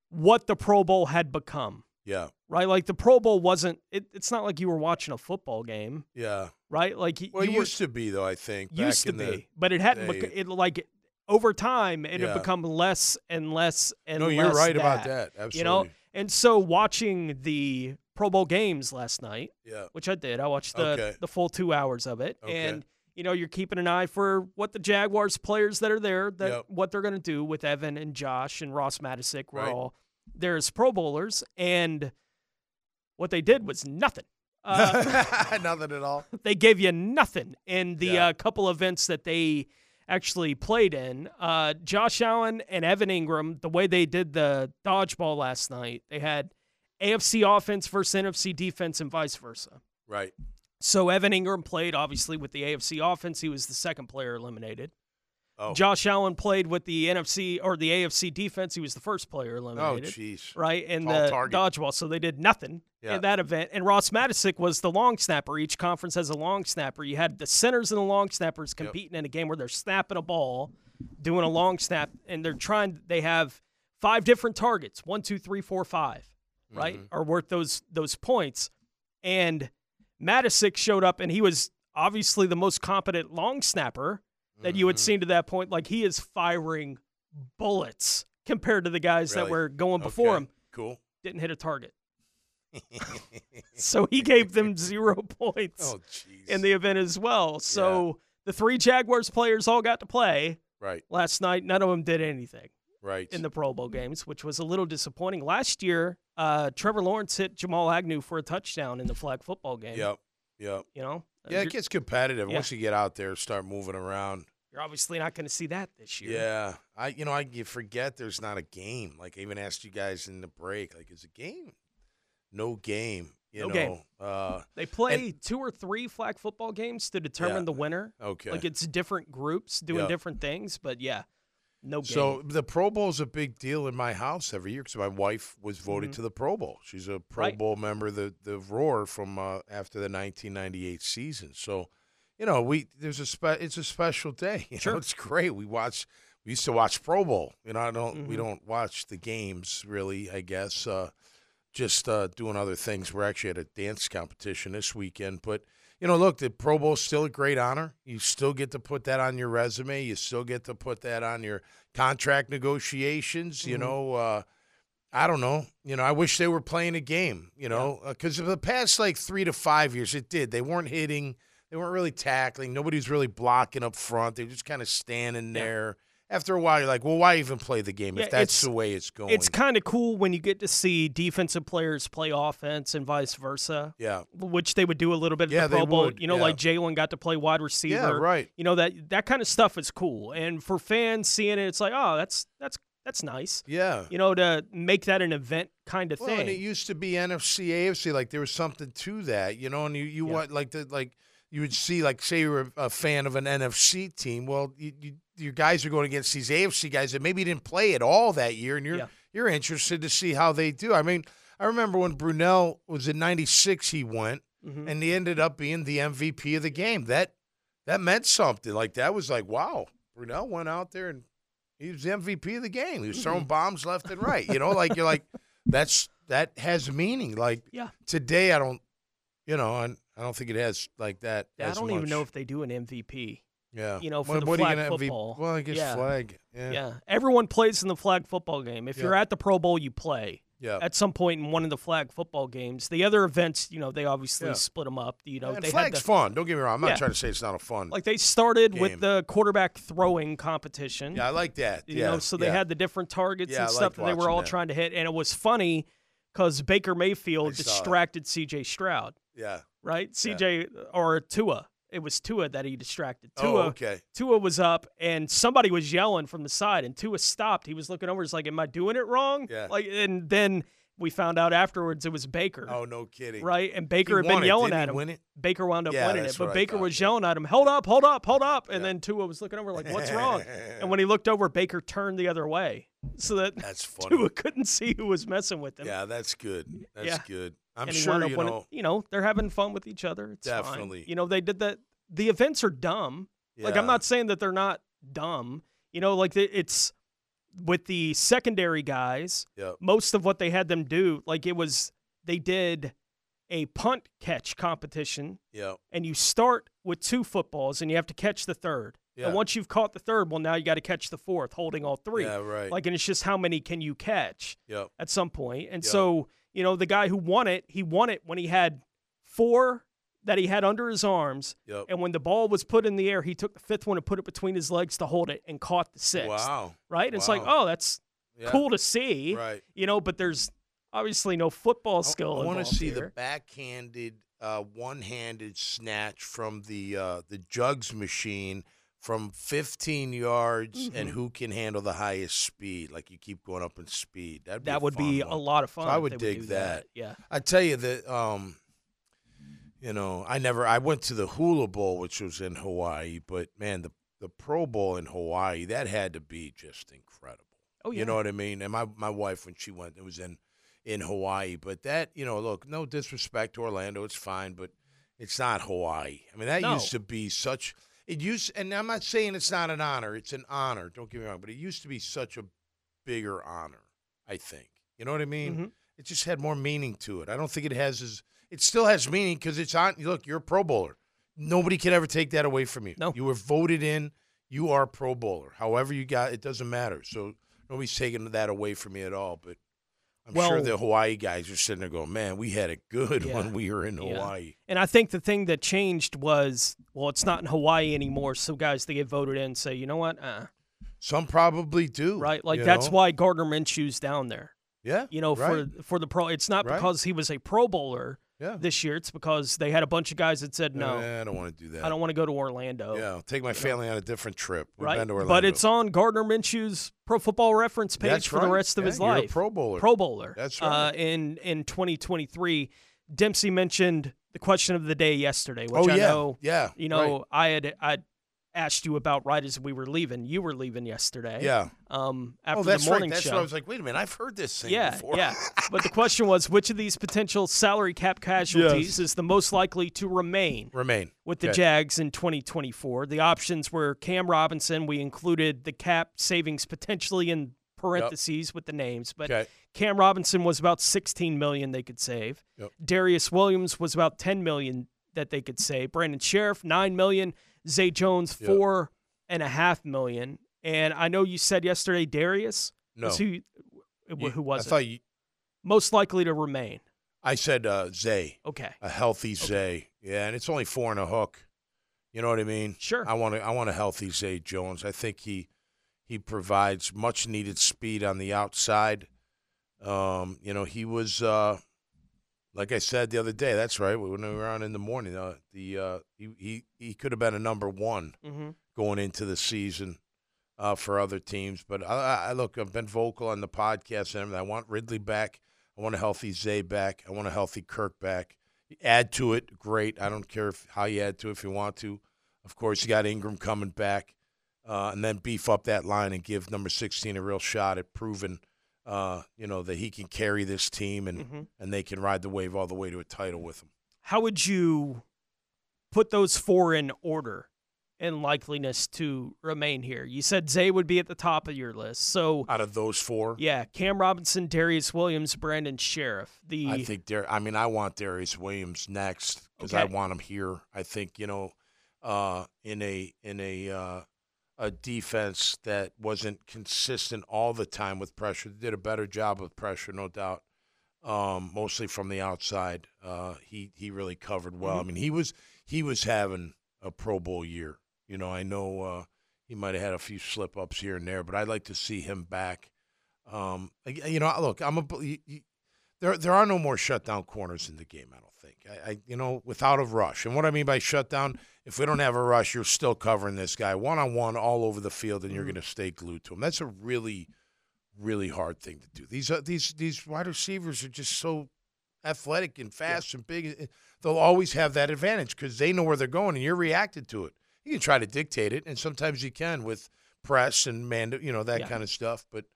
what the Pro Bowl had become. Yeah. Right, like the Pro Bowl wasn't. It, it's not like you were watching a football game, Yeah. right? Like Well, you were, used to be though. I think used back to in be, the, but it hadn't. it like over time, it Yeah. had become less and less and less. no, less. you're right about that, that. Absolutely. You know, and so watching the Pro Bowl games last night, Yeah. which I did, I watched the Okay. the full two hours of it, Okay. and you know, you're keeping an eye for what the Jaguars players that are there, that Yep. what they're going to do with Evan and Josh and Ross Matiscik. We're Right. all there as Pro Bowlers, and what they did was nothing. Uh, Nothing at all. they gave you nothing in the Yeah. uh, couple events that they actually played in. Uh, Josh Allen and Evan Engram, the way they did the dodgeball last night, they had AFC offense versus NFC defense and vice versa. Right. So Evan Engram played obviously with the AFC offense. He was the second player eliminated. Oh. Josh Allen played with the NFC or the AFC defense. He was the first player eliminated. Oh, jeez. Right And Tall the target. dodgeball, so they did nothing Yeah. in that event. And Ross Matiscik was the long snapper. Each conference has a long snapper. You had the centers and the long snappers competing in a game where they're snapping a ball, doing a long snap, and they're trying. They have five different targets: one, two, three, four, five. Right, Mm-hmm. are worth those those points. And Matiscik showed up, and he was obviously the most competent long snapper that you had Mm-hmm. seen to that point. Like he is firing bullets compared to the guys that were going before Okay. him. Cool. Didn't hit a target. so he gave them zero points Oh, in the event as well. So the three Jaguars players all got to play right. last night. None of them did anything Right. in the Pro Bowl games, which was a little disappointing. Last year, uh, Trevor Lawrence hit Jamal Agnew for a touchdown in the flag football game. Yep. Yep. You know, Yeah, it gets competitive Yeah. once you get out there, start moving around. you're obviously not going to see that this year. Yeah, I you know I you forget there's not a game. Like I even asked you guys in the break, like is a game? No game. You No know. game. Uh, They play two or three flag football games to determine Yeah. the winner. okay. Like it's different groups doing Yeah. different things, but yeah, no game. so the Pro Bowl is a big deal in my house every year because my wife was voted to the Pro Bowl. She's a Pro Mm-hmm. Right. Bowl member, the the Roar from uh, after the 1998 season. So, you know, we there's a spe- it's a special day. You Sure. know, it's great. We watch. We used to watch Pro Bowl. You know, I don't. Mm-hmm. We don't watch the games really. I guess. Uh, just uh, doing other things. We're actually at a dance competition this weekend, but you know, look, the Pro Bowl is still a great honor. You still get to put that on your resume. You still get to put that on your contract negotiations. You know, uh, I don't know. You know, I wish they were playing a game. You know, because of the past like three to five years, it did. They weren't hitting. They weren't really tackling. Nobody's really blocking up front. They're just kind of standing there. After a while, you're like, well, why even play the game Yeah, if that's the way it's going? it's kind of cool when you get to see defensive players play offense and vice versa. yeah. Which they would do a little bit at Yeah, the Pro they Bowl. would, You know, yeah. like Jalen got to play wide receiver. Yeah, right. You know that that kind of stuff is cool, and for fans seeing it, it's like, oh, that's that's that's nice. Yeah. You know, to make that an event kind of Well, thing. and it used to be NFC, AFC. Like there was something to that, you know. And you, you Yeah. want like the like you would see like say you were a fan of an NFC team. Well, you, you, your guys are going against these AFC guys that maybe didn't play at all that year, and you're Yeah. you're interested to see how they do. I mean, I remember when Brunell was in '96, he went Mhm. and he ended up being the MVP of the game. That that meant something. Like that was like wow. Brunell went out there and he was the MVP of the game. He was throwing bombs left and right. You know, like you're like that's that has meaning. Like Yeah. today, I don't, you know, I, I don't think it has like that. I as don't even know if they do an MVP. Yeah. you know, for What- the what are you flag gonna MVP football. Well, I guess Yeah. flag. Yeah. Yeah. everyone plays in the flag football game. If Yeah. you're at the Pro Bowl, you play. Yeah. At some point in one of the flag football games, the other events, you know, they obviously Yeah. split them up. You know, and they flag's had the, fun. Don't get me wrong. I'm not trying to say it's not a fun. like they started game. with the quarterback throwing competition. yeah, I like that. You yeah. know, so they had the different targets Yeah, I and stuff that they were all that. trying to hit, and it was funny because Baker Mayfield I saw it. distracted C.J. Stroud, Yeah. right? C.J. or Tua. It was Tua that he distracted. Oh, Tua, okay. Tua was up, and somebody was yelling from the side, and Tua stopped. He was looking over. He's like, "Am I doing it wrong?" Yeah. Like, and then we found out afterwards it was Baker. Oh, no kidding. Right, and Baker had been yelling at him. Baker wound up Yeah, winning it, but Baker thought, was yeah. yelling at him, "Hold up, hold up, hold up!" And Yeah. then Tua was looking over like, "What's wrong?" and when he looked over, Baker turned the other way so that That's funny. Tua couldn't see who was messing with him. Yeah, that's good. That's good. I'm and sure you winning- know. you know, they're having fun with each other. It's fine. Definitely. You know, they did that. The events are dumb. Yeah. Like I'm not saying that they're not dumb. You know, like it's with the secondary guys. Yep. Most of what they had them do, like it was, they did a punt catch competition, Yeah. and you start with two footballs, and you have to catch the third. Yeah. And once you've caught the third, well, now you got to catch the fourth, holding all three. Yeah, right. Like, and it's just how many can you catch Yep. at some point. And Yep. so, you know, the guy who won it, he won it when he had four that he had under his arms. Yep. And when the ball was put in the air, he took the fifth one and put it between his legs to hold it and caught the sixth. Wow. Right? It's like, oh, that's Yeah. cool to see. Right. You know, but there's obviously no football skill. I, want to see here. the backhanded, uh, one-handed snatch from the uh, the jugs machine from 15 yards, and Mhm. who can handle the highest speed? Like you keep going up in speed. That'd be That a would be fun a lot of So fun I would they would dig that. that. Yeah. I tell you that. Um, you know, I never. I went to the Hula Bowl, which was in Hawaii, but man, the the Pro Bowl in Hawaii that had to be just incredible. Oh, yeah. You know what I mean? And my my wife when she went, it was in in Hawaii. But that you know, look, no disrespect to Orlando, it's fine, but it's not Hawaii. I mean, that No. used to be such. It used, and I'm not saying it's not an honor. It's an honor. Don't get me wrong, but it used to be such a bigger honor. I think. You know what I mean? Mhm. It just had more meaning to it. I don't think it has as. It still has meaning because it's on. Look, you're a Pro Bowler. Nobody can ever take that away from you. No. You were voted in. You are a Pro Bowler. However you got, it doesn't matter. So nobody's taking that away from me at all. But I'm sure the Hawaii guys are sitting there going, "Man, we had it good Yeah. when we were in Yeah. Hawaii." And I think the thing that changed was, well, it's not in Hawaii anymore. So guys, they get voted in, say, you know what, uh, Some probably do. right? Like that's know? why Gardner Minshew's down there. Yeah. You know, right. for for the pro, it's not Right. because he was a Pro Bowler Yeah. this year. It's because they had a bunch of guys that said, no, Eh, I don't want to do that. I don't want to go to Orlando. Yeah, I'll take my family on a different trip. We've Right, been to Orlando. but it's on Gardner Minshew's Pro Football Reference page That's for the rest of Yeah, his life. Pro Bowler. Pro Bowler. That's Uh, right. in in 2023, Dempsey mentioned the question of the day yesterday, which Oh, I yeah. know, Yeah, you know, right. I had I asked you about right as we were leaving. You were leaving yesterday. Yeah. Um, after oh, that's the morning right. That's show. what I was like. Wait a minute, I've heard this thing yeah, before. yeah. But the question was, which of these potential salary cap casualties is the most likely to remain? Remain with the Okay. Jags in 2024. The options were Cam Robinson. We included the cap savings potentially in parentheses with the names, but Okay. Cam Robinson was about 16 million they could save. Yep. Darious Williams was about 10 million that they could save. Brandon Scherff 9 million. Zay Jones Yep. four and a half million. And I know you said yesterday Darious No. was who You- who was I it? thought you. Most likely to remain. I said uh, Zay. Okay. A healthy Zay. Yeah, and it's only four and a hook. You know what I mean? Sure. I want to. I want a healthy Zay Jones. I think he he provides much needed speed on the outside. Um, you know, he was uh, like I said the other day. That's right. When we were on in the morning, uh, the uh, he he he could have been a number one Mhm. going into the season uh, for other teams. But I, I look, I've been vocal on the podcast and. I want Ridley back. I want a healthy Zay back. I want a healthy Kirk back. Add to it, great. I don't care if, how you add to it if you want to. Of course, you got Engram coming back, uh, and then beef up that line and give number sixteen a real shot at proving, uh, you know, that he can carry this team and Mhm. and they can ride the wave all the way to a title with him. How would you put those four in order in likeliness to remain here? You said Zay would be at the top of your list. So out of those four, yeah, Cam Robinson, Darious Williams, Brandon Scherff. The I think Dar- I mean, I want Darious Williams next because Okay. I want him here. I think you know, uh, in a in a uh, a defense that wasn't consistent all the time with pressure. They did a better job with pressure, no doubt. Um, mostly from the outside. Uh, he he really covered well. I mean, he was he was having a Pro Bowl year. You know, I know uh, he might have had a few slip ups here and there, but I'd like to see him back. Um, you know, look, I'm a you- you- there. There are no more shutdown corners in the game. I don't think. I, I you know, without a rush, and what I mean by shutdown, if we don't have a rush, you're still covering this guy one on one all over the field, and you're mm-hmm. going to stay glued to him. That's a really, really hard thing to do. These are these these wide receivers are just so athletic and fast and big. Eh, they'll always have that advantage because they know where they're going, and you're reacting to it. You can try to dictate it, and sometimes you can with press and man, you know that Yeah. kind of stuff. But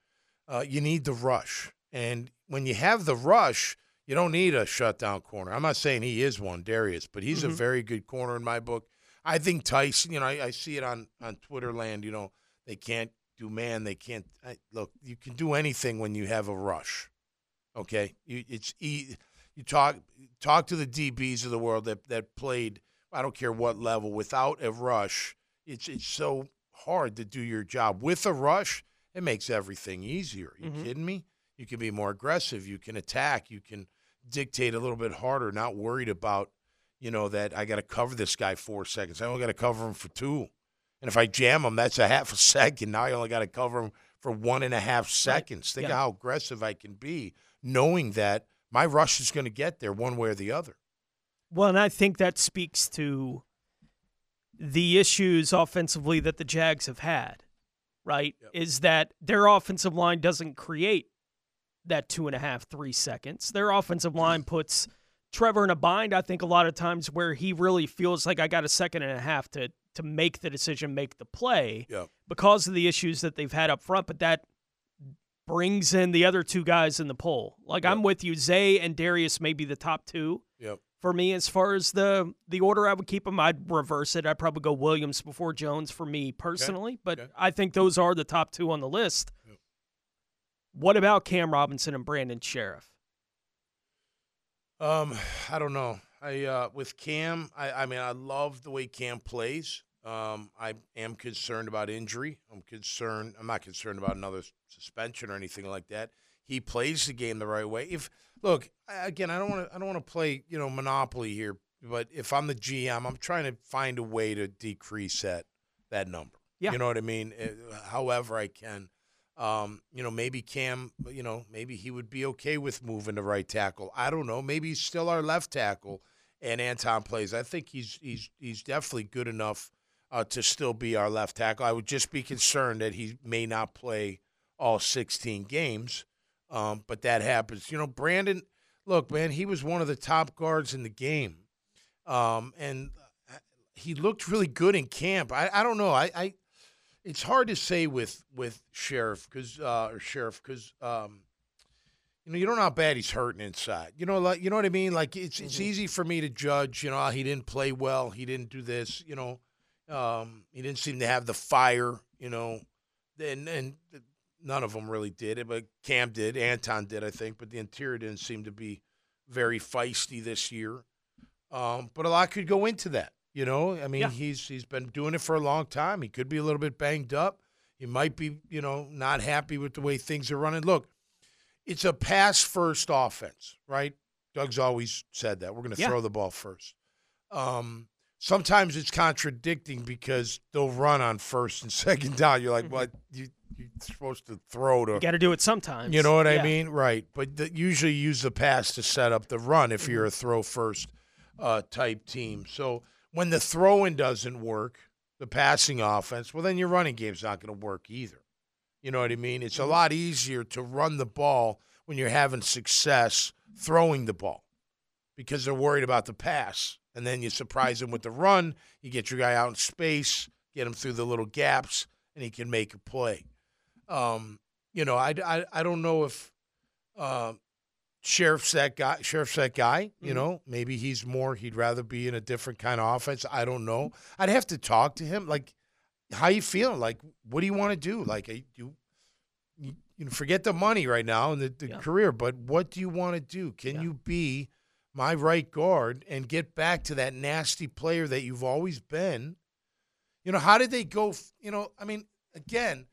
uh, you need the rush, and when you have the rush, you don't need a shutdown corner. I'm not saying he is one, Darious, but he's a mm-hmm. very good corner in my book. I think Tyson. You know, I, I see it on on Twitter land. You know, they can't do man. They can't I, look. You can do anything when you have a rush. Okay, you, it's e- you talk talk to the DBs of the world that that played. I don't care what level without a rush. It's it's so hard to do your job with a rush. It makes everything easier. you mm-hmm. kidding me? You can be more aggressive. You can attack. You can dictate a little bit harder. Not worried about you know that I got to cover this guy four seconds. I only got to cover him for two. And if I jam him, that's a half a second. Now I only got to cover him for one and a half seconds. Think Yeah. how aggressive I can be, knowing that my rush is going to get there one way or the other. Well, and I think that speaks to the issues offensively that the Jags have had, right? Is that their offensive line doesn't create that two and a half, three seconds. Their offensive line puts Trevor in a bind, I think, a lot of times where he really feels like I got a second and a half to to make the decision, make the play Yep. because of the issues that they've had up front, but that brings in the other two guys in the poll. Like I'm with you, Zay and Darious may be the top two Yep. for me as far as the the order I would keep them. I'd reverse it. I'd probably go Williams before Jones for me personally, but Okay. I think those are the top two on the list. What about Cam Robinson and Brandon Scherff? Um, I don't know. I uh, with Cam, I, I mean, I love the way Cam plays. Um, I am concerned about injury. I'm concerned. I'm not concerned about another suspension or anything like that. He plays the game the right way. If look I- again, I don't want to. I don't want to play you know monopoly here. But if I'm the GM, I'm trying to find a way to decrease that that number. Yeah. You know what I mean? Uh, However, I can. Um, you know, maybe Cam, you know, maybe he would be okay with moving to right tackle. I don't know. Maybe he's still our left tackle and Anton plays. I think he's he's he's definitely good enough uh, to still be our left tackle. I would just be concerned that he may not play all 16 games. Um, but that happens. You know, Brandon, look, man, he was one of the top guards in the game. Um, and uh, he looked really good in camp. I, I don't know. I, I it's hard to say with with Scherff because uh, or Scherff because um, you know you don't know how bad he's hurting inside. You know, like you know what I mean. Like it's it's easy for me to judge. You know, "Ah, he didn't play well. He didn't do this. You know, um, he didn't seem to have the fire. You know, and and none of them really did it, but Cam did, Anton did, I think. But the interior didn't seem to be very feisty this year. Um, but a lot could go into that. You know, I mean, Yeah. he's he's been doing it for a long time. He could be a little bit banged up. He might be, you know, not happy with the way things are running. Look, it's a pass first offense, right? Doug's always said that. We're going to Yeah. throw the ball first. Um, sometimes it's contradicting because they'll run on first and second down. You're like, what? You, you're supposed to throw to You got to do it sometimes. you know what I mean? Right. But the, usually use the pass to set up the run if you're a throw first uh, type team. So when the throwing doesn't work, the passing offense, well, then your running game's not going to work either. You know what I mean? It's a lot easier to run the ball when you're having success throwing the ball because they're worried about the pass. And then you surprise them with the run. You get your guy out in space, get him through the little gaps, and he can make a play. Um, you know, I, I, I don't know if uh, Scherff's that guy. Scherff's that guy. You Mhm. know, maybe he's more. He'd rather be in a different kind of offense. I don't know. I'd have to talk to him. Like, how you feeling? Like, what do you want to do? Like, you, you, you know, forget the money right now and the, the Yeah. career, but what do you want to do? Can Yeah. you be my right guard and get back to that nasty player that you've always been? You know, how did they go? You know, I mean, again,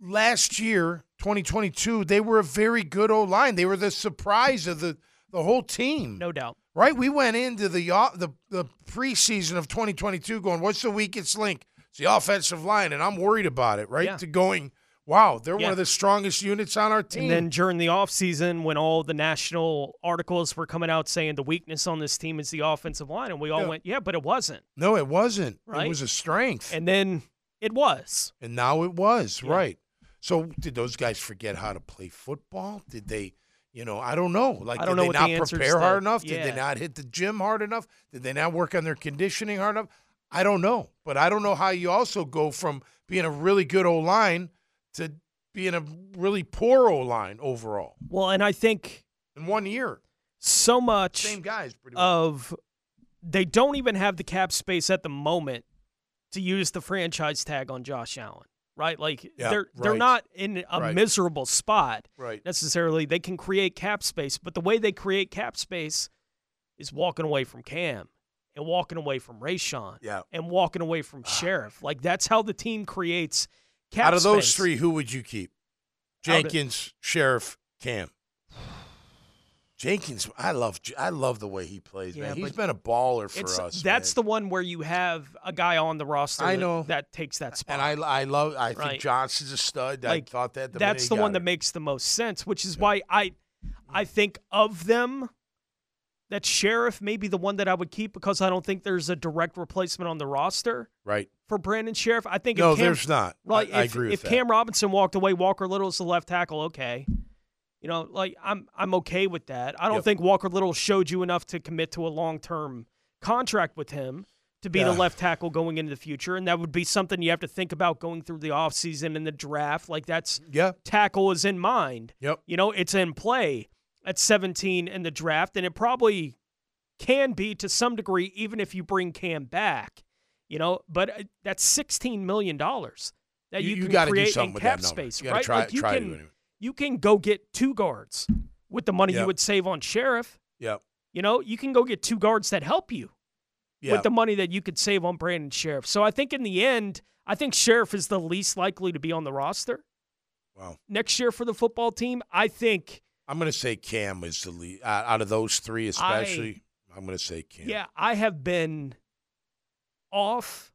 last year, 2022, they were a very good O line. They were the surprise of the the whole team. No doubt. Right? We went into the the the preseason of 2022 going, what's the weakest link? It's the offensive line, and I'm worried about it. Right? Yeah. To going, wow, they're Yeah. one of the strongest units on our team. And then during the offseason, when all the national articles were coming out saying the weakness on this team is the offensive line, and we all Yeah. went, yeah, but it wasn't. no, it wasn't. It was a strength, and, then it was. And now it was. Right. So did those guys forget how to play football? Did they? You know, I don't know. Like, I don't did know they not prepare hard enough? Did they not hit the gym hard enough? Did they not work on their conditioning hard enough? I don't know. But I don't know how you also go from being a really good O line to being a really poor O line overall Well, and I think in one year. so much Same guys, of they don't even have the cap space at the moment to use the franchise tag on Josh Allen, right? Like Yeah, they're they're not in a Right. miserable spot right. necessarily. They can create cap space, but the way they create cap space is walking away from Cam and walking away from Rayshawn Yeah. and walking away from ah. Scherff. Like that's how the team creates cap space. Out of those space. three, who would you keep? Jenkins, Scherff, Cam. Jenkins, I love I love the way he plays, Yeah, man. He's been a baller for us. that's man. the one where you have a guy on the roster I that- know. that takes that spot. and I I love I Right. think Johnson's a stud. I thought that the that's the one got that makes the most sense, which is why I I think of them that Scherff may be the one that I would keep because I don't think there's a direct replacement on the roster right. for Brandon Scherff. I think No, if Cam, there's not. Right, I, I if, agree if Cam Robinson walked away, Walker Little's the left tackle, okay. You know, like I'm I'm okay with that. I don't Yep. think Walker Little showed you enough to commit to a long term contract with him to be the left tackle going into the future. And that would be something you have to think about going through the offseason and the draft. Like that's. Yeah. tackle is in mind. Yep. You know, it's in play at 17 in the draft, and it probably can be to some degree, even if you bring Cam back. You know, but uh, that's 16 million dollars that you, You- you can gotta do create something in with cap that number. space, You right? try- like you can anyway. You can go get two guards with the money you would save on Scherff. Yep. You know, you can go get two guards that help you Yeah. with the money that you could save on Brandon Scherff. So I think in the end, I think Scherff is the least likely to be on the roster wow. next year for the football team. I think, I'm going to say Cam is the lead out out of those three, especially. I, am going to say Cam. yeah, I have been off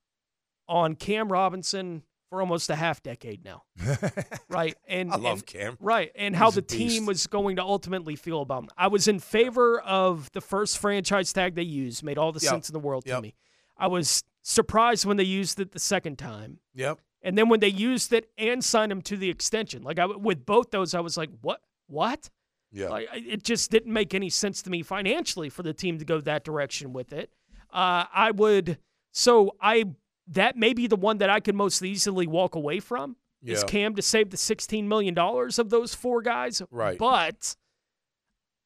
on Cam Robinson for almost a half decade now, right? And I love and- Cam. Right, and how He's a the team was going to ultimately feel about him. I was in favor of the first franchise tag they used. Made all the Yep. sense in the world to me. I was surprised when they used it the second time. Yep. And then when they used it and signed him to the extension, like I, with both those, I was like, "What? What?" Yeah. Like it just didn't make any sense to me financially for the team to go that direction with it. Uh, I would, so I that may be the one that I could most easily walk away from is Cam to save the sixteen million dollars of those four guys. Right. but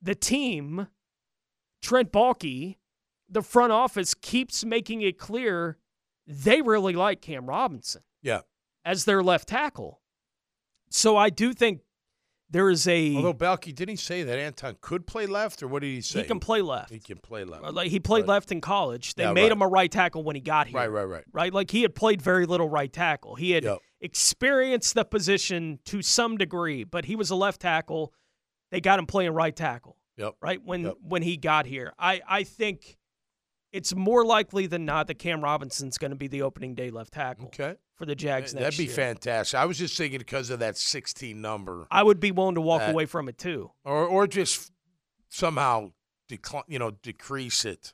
the team, Trent Baalke, the front office keeps making it clear they really like Cam Robinson yeah. as their left tackle. So I do think there is a Although Baalke didn't he say that Anton could play left, or what did he say? he can play left. He can play left. Uh, Like he played Right. left in college. They Yeah, made right. him a right tackle when he got here. Right. Right. Right. Right? Like he had played very little right tackle. He had Yep. experienced the position to some degree, but he was a left tackle. They got him playing right tackle. Yep. Right? When Yep. when he got here. I, I think it's more likely than not that Cam Robinson's going to be the opening day left tackle Okay. for the Jags That'd next be year. fantastic. I was just thinking because of that 16 number, I would be willing to walk That- away from it too. or or just somehow decline, you know, decrease it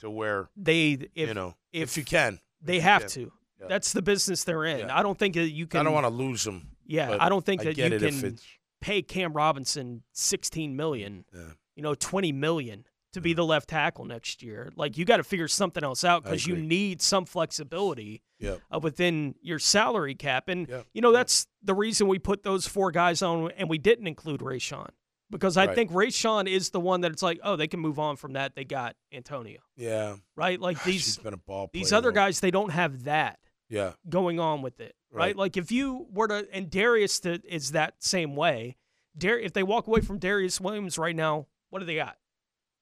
to where They if you know if if, you can. they you have can. to. Yeah. That's the business they're in. Yeah. I don't think that you can I don't want to lose them. Yeah, I don't think I that you can pay Cam Robinson 16 million, Yeah. you know, 20 million to be the left tackle next year. Like you got to figure something else out because you need some flexibility Yep. uh, within your salary cap. And Yep. you know that's the reason we put those four guys on and we didn't include Rayshawn because I Right. think Rayshawn is the one that it's like, oh, they can move on from that. They got Antonio, Yeah. right? Like these he's been a ball these other guys, they don't have that Yeah. going on with it, right? Right. Like if you were to, and Darious to, is that same way. Dar- if they walk away from Darious Williams right now, what do they got?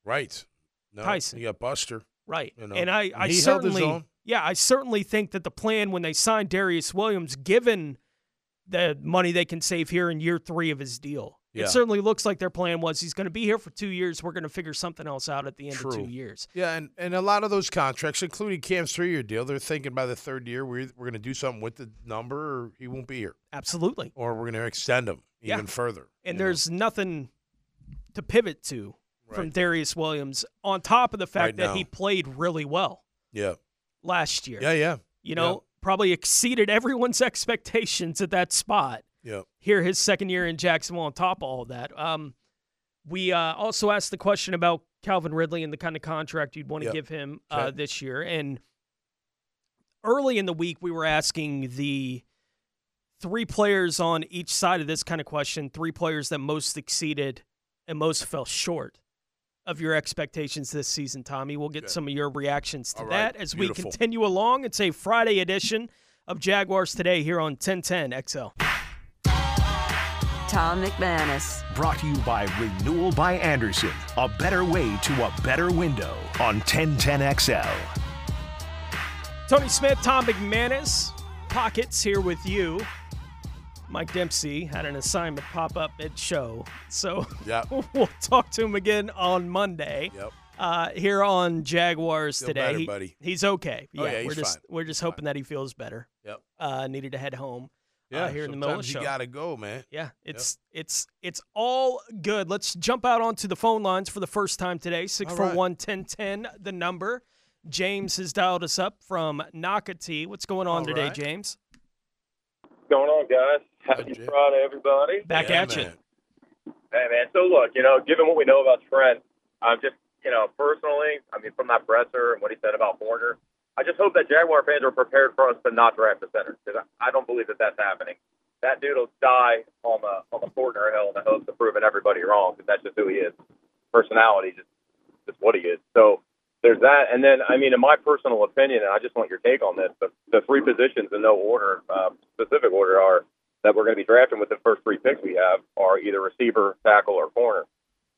Right. No, Tyson. You got Buster. Right. You know, and I, and I he held his certainly, yeah, I certainly think that the plan when they signed Darious Williams, given the money they can save here in year three of his deal, Yeah. it certainly looks like their plan was he's going to be here for two years. We're going to figure something else out at the end of two years. Yeah, and, and a lot of those contracts, including Cam's three year deal, they're thinking by the third year we're, we're going to do something with the number or he won't be here. Absolutely. Or we're going to extend him Yeah. even further. And you know? there's nothing to pivot to from Darious Williams, on top of the fact Right that he played really well Yeah. last year. Yeah, yeah. You know, probably exceeded everyone's expectations at that spot. Yeah. here his second year in Jacksonville on top of all that. Um, we uh, also asked the question about Calvin Ridley and the kind of contract you'd want to Yep. give him uh, Okay. this year. And early in the week, we were asking the three players on each side of this kind of question, three players that most exceeded and most fell short of your expectations this season, Tommy. We'll get Okay. some of your reactions to All that right. as Beautiful. we continue along. It's a Friday edition of Jaguars Today here on 1010 XL. Tom McManus. Brought to you by Renewal by Andersen, a better way to a better window on 1010XL. Tony Smith, Tom McManus, Pockets here with you. Mike Dempsey had an assignment pop up at show, so Yep. we'll talk to him again on Monday. Yep. Uh, here on Jaguars Feel today, better, He- buddy. he's okay. Oh, yeah, we're he's just fine. we're just hoping that he feels better. Yep. Uh, needed to head home. Yeah. uh, here in the middle of the sometimes show. You got to go, man. Yeah, it's it's it's all good. Let's jump out onto the phone lines for the first time today. 641-1010, the number. James has dialed us up from Nocatee. What's going on All today, right. James? going on, guys? Happy Jim. Friday, everybody. Back Yeah, at you. Hey, man. So, look, you know, given what we know about Trent, I'm just, you know, personally, I mean, from that presser and what he said about Fortner, I just hope that Jaguar fans are prepared for us to not draft a center because I I don't believe that that's happening. That dude will die on the on the Fortner hill in the hopes of proving everybody wrong because that's just who he is. Personality, just just what he is. So there's that, and then I mean, in my personal opinion, and I just want your take on this. The, the three positions in no order, uh, specific order, are that we're going to be drafting with the first three picks we have are either receiver, tackle, or corner.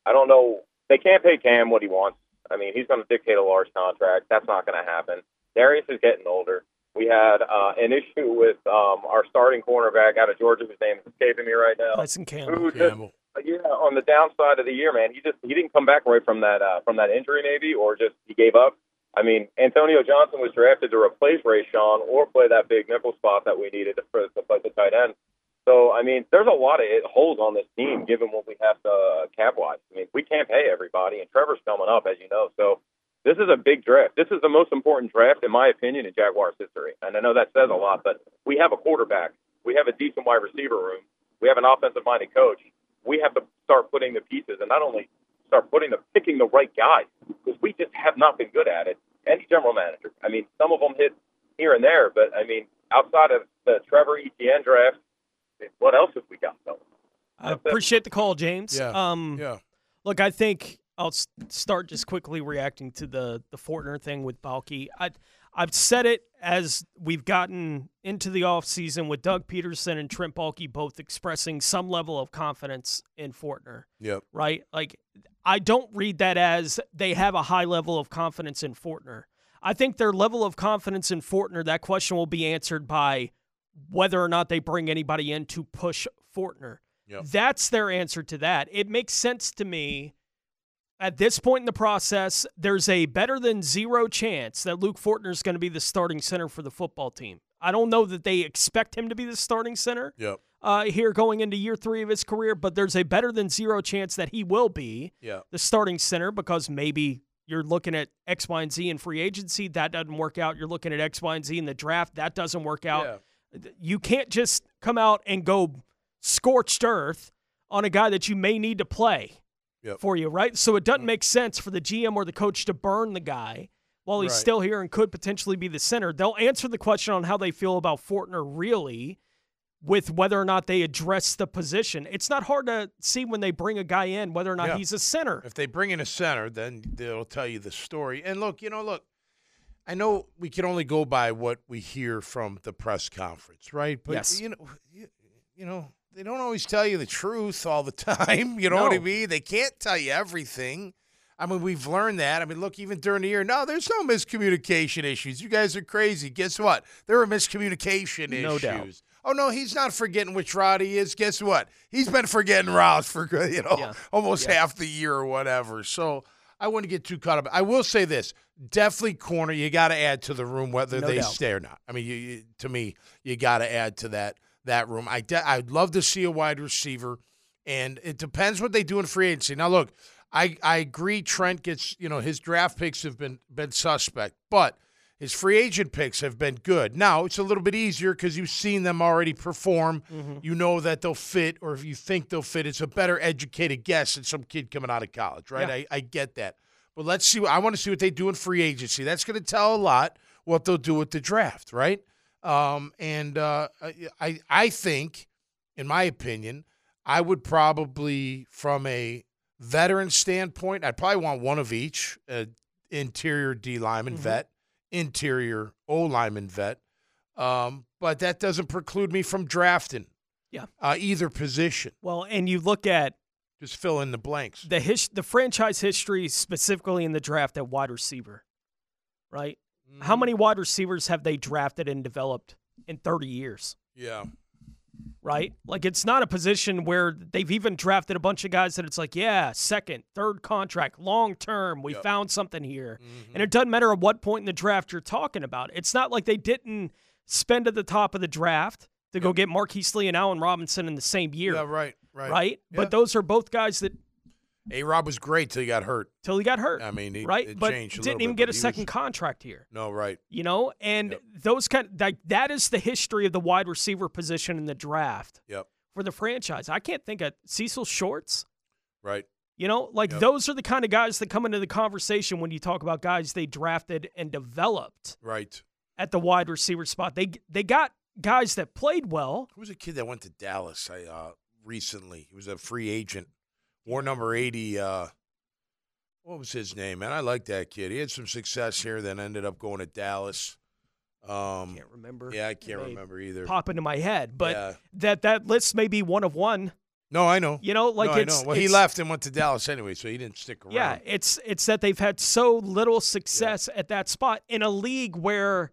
I don't know. They can't pay Cam what he wants. I mean, he's going to dictate a large contract. That's not going to happen. Darious is getting older. We had uh, an issue with um, our starting cornerback out of Georgia, whose name is escaping me right now. Tyson Campbell. Who just, Campbell. yeah, on the downside of the year, man, he just he didn't come back right from that uh, from that injury, maybe, or just he gave up. I mean, Antonio Johnson was drafted to replace Rayshawn or play that big nickel spot that we needed to, to play the tight end. So, I mean, there's a lot of holes on this team given what we have to cap wise. I mean, we can't pay everybody, and Trevor's coming up, as you know. So, this is a big draft. This is the most important draft, in my opinion, in Jaguars history. And I know that says a lot, but we have a quarterback. We have a decent wide receiver room. We have an offensive minded coach. We have to start putting the pieces and not only start putting the picking the right guys because we just have not been good at it. Any general manager. I mean, some of them hit here and there, but I mean, outside of the Trevor Etienne draft, what else have we got? Though? I appreciate the call, James. Yeah. Um, Yeah. Look, I think I'll start just quickly reacting to the the Fortner thing with Baalke. I I've said it as we've gotten into the offseason with Doug Pederson and Trent Baalke both expressing some level of confidence in Fortner, Yep. right? Like I don't read that as they have a high level of confidence in Fortner. I think their level of confidence in Fortner, that question will be answered by whether or not they bring anybody in to push Fortner. Yep. That's their answer to that. It makes sense to me at this point in the process, there's a better than zero chance that Luke Fortner is going to be the starting center for the football team. I don't know that they expect him to be the starting center Yep. uh, here going into year three of his career, but there's a better than zero chance that he will be Yeah. the starting center because maybe you're looking at X, Y, and Z in free agency. That doesn't work out. You're looking at X, Y, and Z in the draft. That doesn't work out. Yeah. You can't just come out and go scorched earth on a guy that you may need to play Yep. for you, right? So it doesn't mm-hmm. make sense for the GM or the coach to burn the guy while he's Right. still here and could potentially be the center. They'll answer the question on how they feel about Fortner really with whether or not they address the position. It's not hard to see when they bring a guy in whether or not Yeah. he's a center. If they bring in a center, then they'll tell you the story. And look, you know, look, I know we can only go by what we hear from the press conference, right? But Yes. you know, you, you know, they don't always tell you the truth all the time. You know what I mean? They can't tell you everything. I mean, we've learned that. I mean, look, even during the year, no, there's no miscommunication issues. You guys are crazy. Guess what? There are miscommunication No issues. doubt. Oh no, he's not forgetting which route he is. Guess what? He's been forgetting routes for you know Yeah. almost Yeah. half the year or whatever. So I wouldn't get too caught up. I will say this: definitely corner. You got to add to the room whether No they doubt. stay or not. I mean, you, you, to me, you got to add to that that room. I de- I'd love to see a wide receiver, and it depends what they do in free agency. Now, look, I I agree. Trent gets you know his draft picks have been been suspect, but his free agent picks have been good. Now it's a little bit easier because you've seen them already perform. Mm-hmm. You know that they'll fit, or if you think they'll fit, it's a better educated guess than some kid coming out of college, right? Yeah. I, I get that. But let's see. I want to see what they do in free agency. That's going to tell a lot what they'll do with the draft, right? Um, and uh, I I think, in my opinion, I would probably from a veteran standpoint, I'd probably want one of each: uh, interior D lineman Mm-hmm. vet, interior O lineman vet. Um, but that doesn't preclude me from drafting. Yeah. Uh, either position. Well, and you look at Just fill in the blanks. the his, the franchise history specifically in the draft at wide receiver, right? Mm-hmm. How many wide receivers have they drafted and developed in 30 years? Yeah. right? Like it's not a position where they've even drafted a bunch of guys that it's like, yeah, second, third contract, long term, we Yep. found something here. Mm-hmm. And it doesn't matter at what point in the draft you're talking about. It's not like they didn't spend at the top of the draft to go get Marquise Lee and Allen Robinson in the same year, Yeah, right, right. right? Yeah. But those are both guys that A Rob was great till he got hurt. till he got hurt, I mean, he, right? but didn't even bit, get a second was- contract here. No, right. You know, and Yep. those kind like that is the history of the wide receiver position in the draft Yep. for the franchise. I can't think of Cecil Shorts. Right. You know, like Yep. those are the kind of guys that come into the conversation when you talk about guys they drafted and developed Right. at the wide receiver spot. They they got guys that played well. Who was a kid that went to Dallas I, uh, recently? He was a free agent. Wore number 80. Uh, what was his name, man? I like that kid. He had some success here, then ended up going to Dallas. Um, Can't remember. yeah, I can't remember either. Pop into my head, but Yeah. that that list may be one of one. No, I know. You know, like no, I it's know. Well, he left and went to Dallas anyway, so he didn't stick around. Yeah, it's it's that they've had so little success at that spot in a league where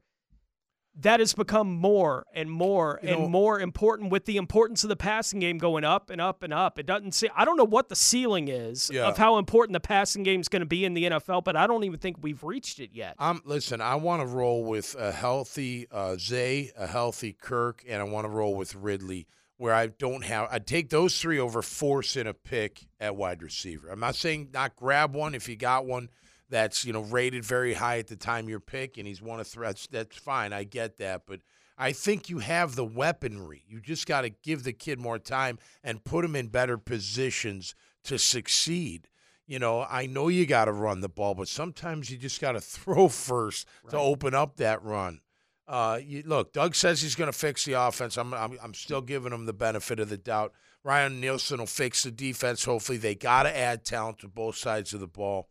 that has become more and more You and know- more important with the importance of the passing game going up and up and up. It doesn't see I don't know what the ceiling is Yeah. of how important the passing game is going to be in the NFL, but I don't even think we've reached it yet. I'm listen. I want to roll with a healthy uh, Zay, a healthy Kirk, and I want to roll with Ridley. Where I don't have, I'd take those three over forcing a pick at wide receiver. I'm not saying not grab one if you got one that's you know rated very high at the time you're pick, and he's one of threats. That's fine. I get that, but I think you have the weaponry. You just got to give the kid more time and put him in better positions to succeed. You know, I know you got to run the ball, but sometimes you just got to throw first to open up that run. Uh, you, look, Doug says he's going to fix the offense. I'm, I'm, I'm still giving him the benefit of the doubt. Ryan Nielsen will fix the defense. Hopefully, they got to add talent to both sides of the ball.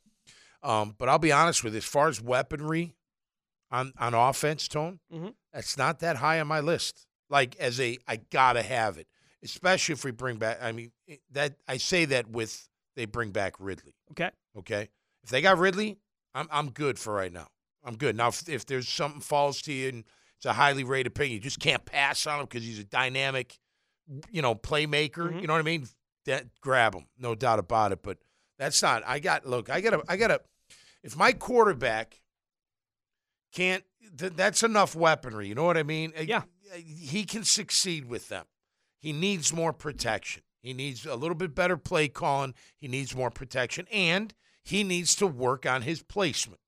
Um, but I'll be honest with you, as far as weaponry on on offense, tone, Mhm. that's not that high on my list. Like as a, I gotta have it, especially if we bring back. I mean, that I say that with they bring back Ridley. Okay. Okay, if they got Ridley, I'm I'm good for right now. I'm good now. If, if there's something falls to you and it's a highly rated pick, you just can't pass on him because he's a dynamic, you know, playmaker. Mhm. You know what I mean? That grab him, no doubt about it. But that's not. I got look. I got to. I got to. If my quarterback can't, th- that's enough weaponry. You know what I mean? Yeah. He can succeed with them. He needs more protection. He needs a little bit better play calling. He needs more protection, and he needs to work on his placement.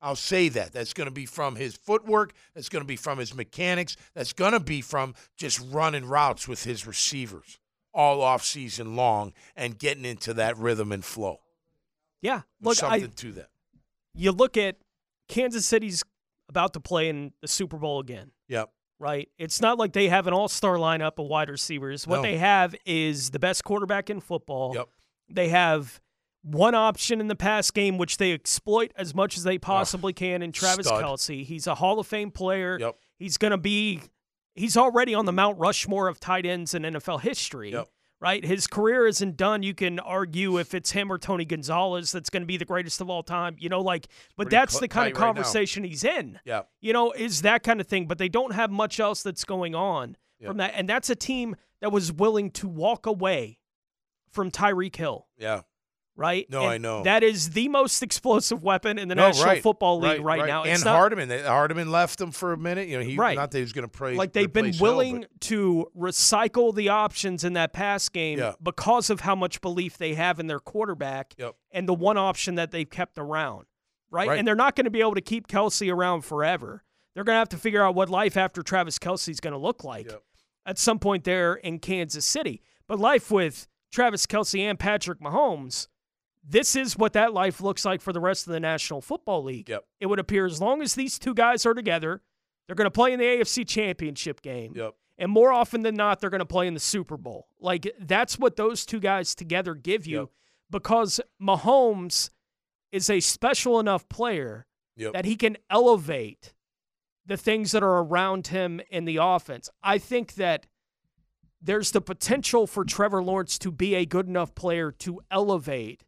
I'll say that. That's going to be from his footwork. That's going to be from his mechanics. That's going to be from just running routes with his receivers all off season long and getting into that rhythm and flow. Yeah. There's Look, I, to that. you look at Kansas City's about to play in the Super Bowl again. Yep. right? It's not like they have an all-star lineup of wide receivers. What No. they have is the best quarterback in football. Yep. They have one option in the pass game, which they exploit as much as they possibly can in Travis stud. Kelce. He's a Hall of Fame player. Yep. He's going to be, he's already on the Mount Rushmore of tight ends in NFL history. Yep. Right? His career isn't done. You can argue if it's him or Tony Gonzalez that's going to be the greatest of all time. You know, like, but Pretty that's cl- the kind of tight right conversation he's in Yeah. you know, is that kind of thing. But they don't have much else that's going on Yeah. from that. And that's a team that was willing to walk away from Tyreek Hill, Yeah. Right? No, And I know. That is the most explosive weapon in the No, National right, Football League right, now. And It's not- Hardman, they, Hardman left them for a minute. You know, he Right. not that he was going to play. like they've been Hill, willing to recycle the options in that pass game Yeah. because of how much belief they have in their quarterback Yep. and the one option that they've kept around, right? Right. And they're not going to be able to keep Kelce around forever. They're going to have to figure out what life after Travis Kelce is going to look like Yep. at some point there in Kansas City. But life with Travis Kelce and Patrick Mahomes, this is what that life looks like for the rest of the National Football League. Yep. It would appear as long as these two guys are together, they're going to play in the AFC Championship game. Yep. And more often than not, they're going to play in the Super Bowl. Like, that's what those two guys together give you Yep. because Mahomes is a special enough player Yep. that he can elevate the things that are around him in the offense. I think that there's the potential for Trevor Lawrence to be a good enough player to elevate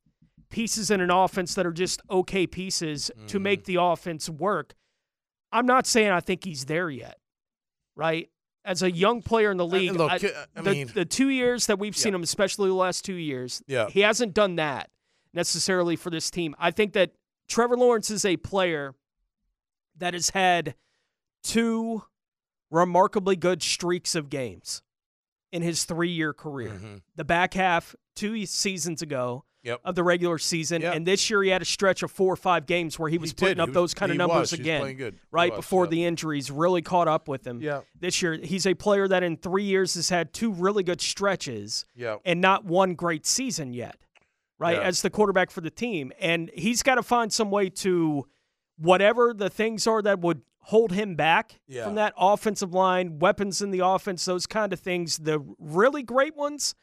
pieces in an offense that are just okay pieces to Mm-hmm. make the offense work. I'm not saying I think he's there yet, right? As a young player in the league, look, I- uh, I the, mean- the two years that we've seen Yeah. him, especially the last two years, Yeah. he hasn't done that necessarily for this team. I think that Trevor Lawrence is a player that has had two remarkably good streaks of games in his three year career. Mhm. The back half, two seasons ago Yep. of the regular season, Yep. and this year he had a stretch of four or five games where he was He putting did. up was- those kind of numbers was. Again. playing good. He Right was, before yeah. the injuries really caught up with him. Yeah. This year, he's a player that in three years has had two really good stretches Yeah. and not one great season yet, right? Yeah. As the quarterback for the team. And he's got to find some way to, whatever the things are that would hold him back Yeah. from that offensive line, weapons in the offense, those kind of things, the really great ones,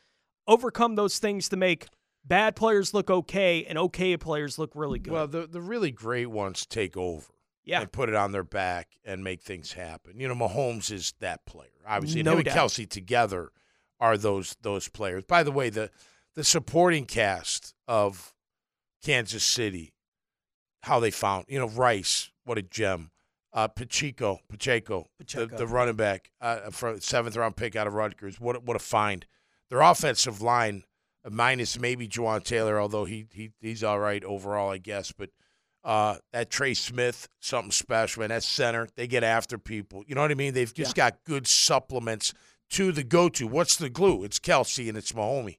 overcome those things to make bad players look okay and okay players look really good. Well, the the really great ones take over. Yeah. And put it on their back and make things happen. You know, Mahomes is that player. Obviously, and No and doubt. Kelce together are those those players. By the way, the the supporting cast of Kansas City, how they found you know Rice, what a gem. Uh, Pacheco, Pacheco, Pacheco. The, the running back, uh, for seventh round pick out of Rutgers. What a- what a find! Their offensive line, minus maybe Jawaan Taylor, although he he he's all right overall, I guess. But uh, that Trey Smith, something special, man. That center, they get after people. You know what I mean? They've just got good supplements to the go to. What's the glue? It's Kelce and it's Mahomey,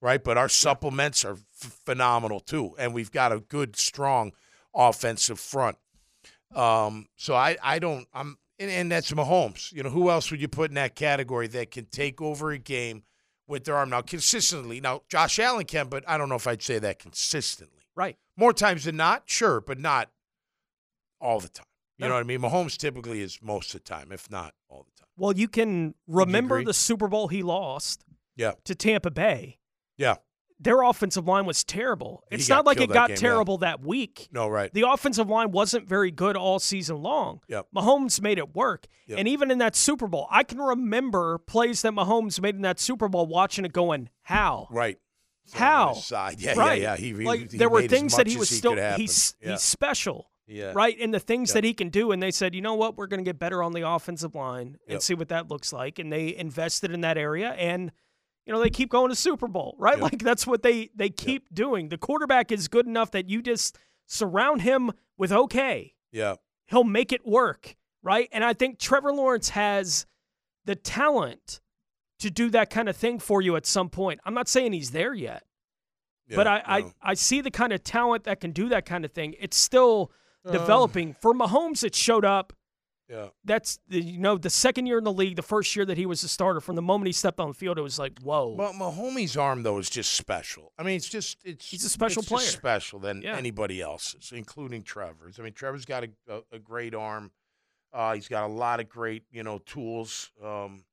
right? But our supplements are f- phenomenal too, and we've got a good, strong offensive front. Um, so I, I don't, I'm, and, and that's Mahomes. You know, who else would you put in that category that can take over a game with their arm now consistently? Now, Josh Allen can, but I don't know if I'd say that consistently. right. More times than not, sure, but not all the time. You know what I mean? Mahomes typically is most of the time, if not all the time. Well, you can remember agree? the Super Bowl he lost Yeah, to Tampa Bay. yeah. Their offensive line was terrible. He not like it got yeah. terrible that week. No, right. The offensive line wasn't very good all season long. Yep. Mahomes made it work. Yep. And even in that Super Bowl, I can remember plays that Mahomes made in that Super Bowl watching it going, how? Right. How? Side. Yeah, right. yeah, yeah. He, like he there were things that he was he still he's yeah. he's special. Yeah. Right? And the things Yep. that he can do and they said, "You know what? We're going to get better on the offensive line and see what that looks like." And they invested in that area and you know, they keep going to Super Bowl, right? Yep. Like that's what they they keep doing. The quarterback is good enough that you just surround him with okay. Yeah. He'll make it work, right? And I think Trevor Lawrence has the talent to do that kind of thing for you at some point. I'm not saying he's there yet, but I, no. I I see the kind of talent that can do that kind of thing. It's still Um, developing. For Mahomes, it showed up. Yeah. That's the, you know the second year in the league, the first year that he was a starter. From the moment he stepped on the field, it was like whoa. Well, Mahomes' arm though is just special. I mean, it's just it's He's a special player. just special than Yeah. anybody else's, including Trevor's. I mean, Trevor's got a, a, a great arm. Uh, he's got a lot of great, you know, tools. Um,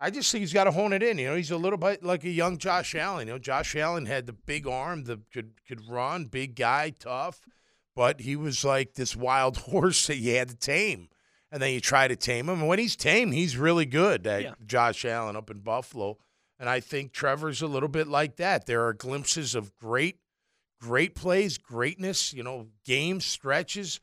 I just think he's got to hone it in. You know, he's a little bit like a young Josh Allen. You know, Josh Allen had the big arm, the could could run, big guy, tough, but he was like this wild horse that you had to tame. And then you try to tame him, and when he's tame, he's really good. That Yeah. Josh Allen up in Buffalo, and I think Trevor's a little bit like that. There are glimpses of great, great plays, greatness. You know, game stretches,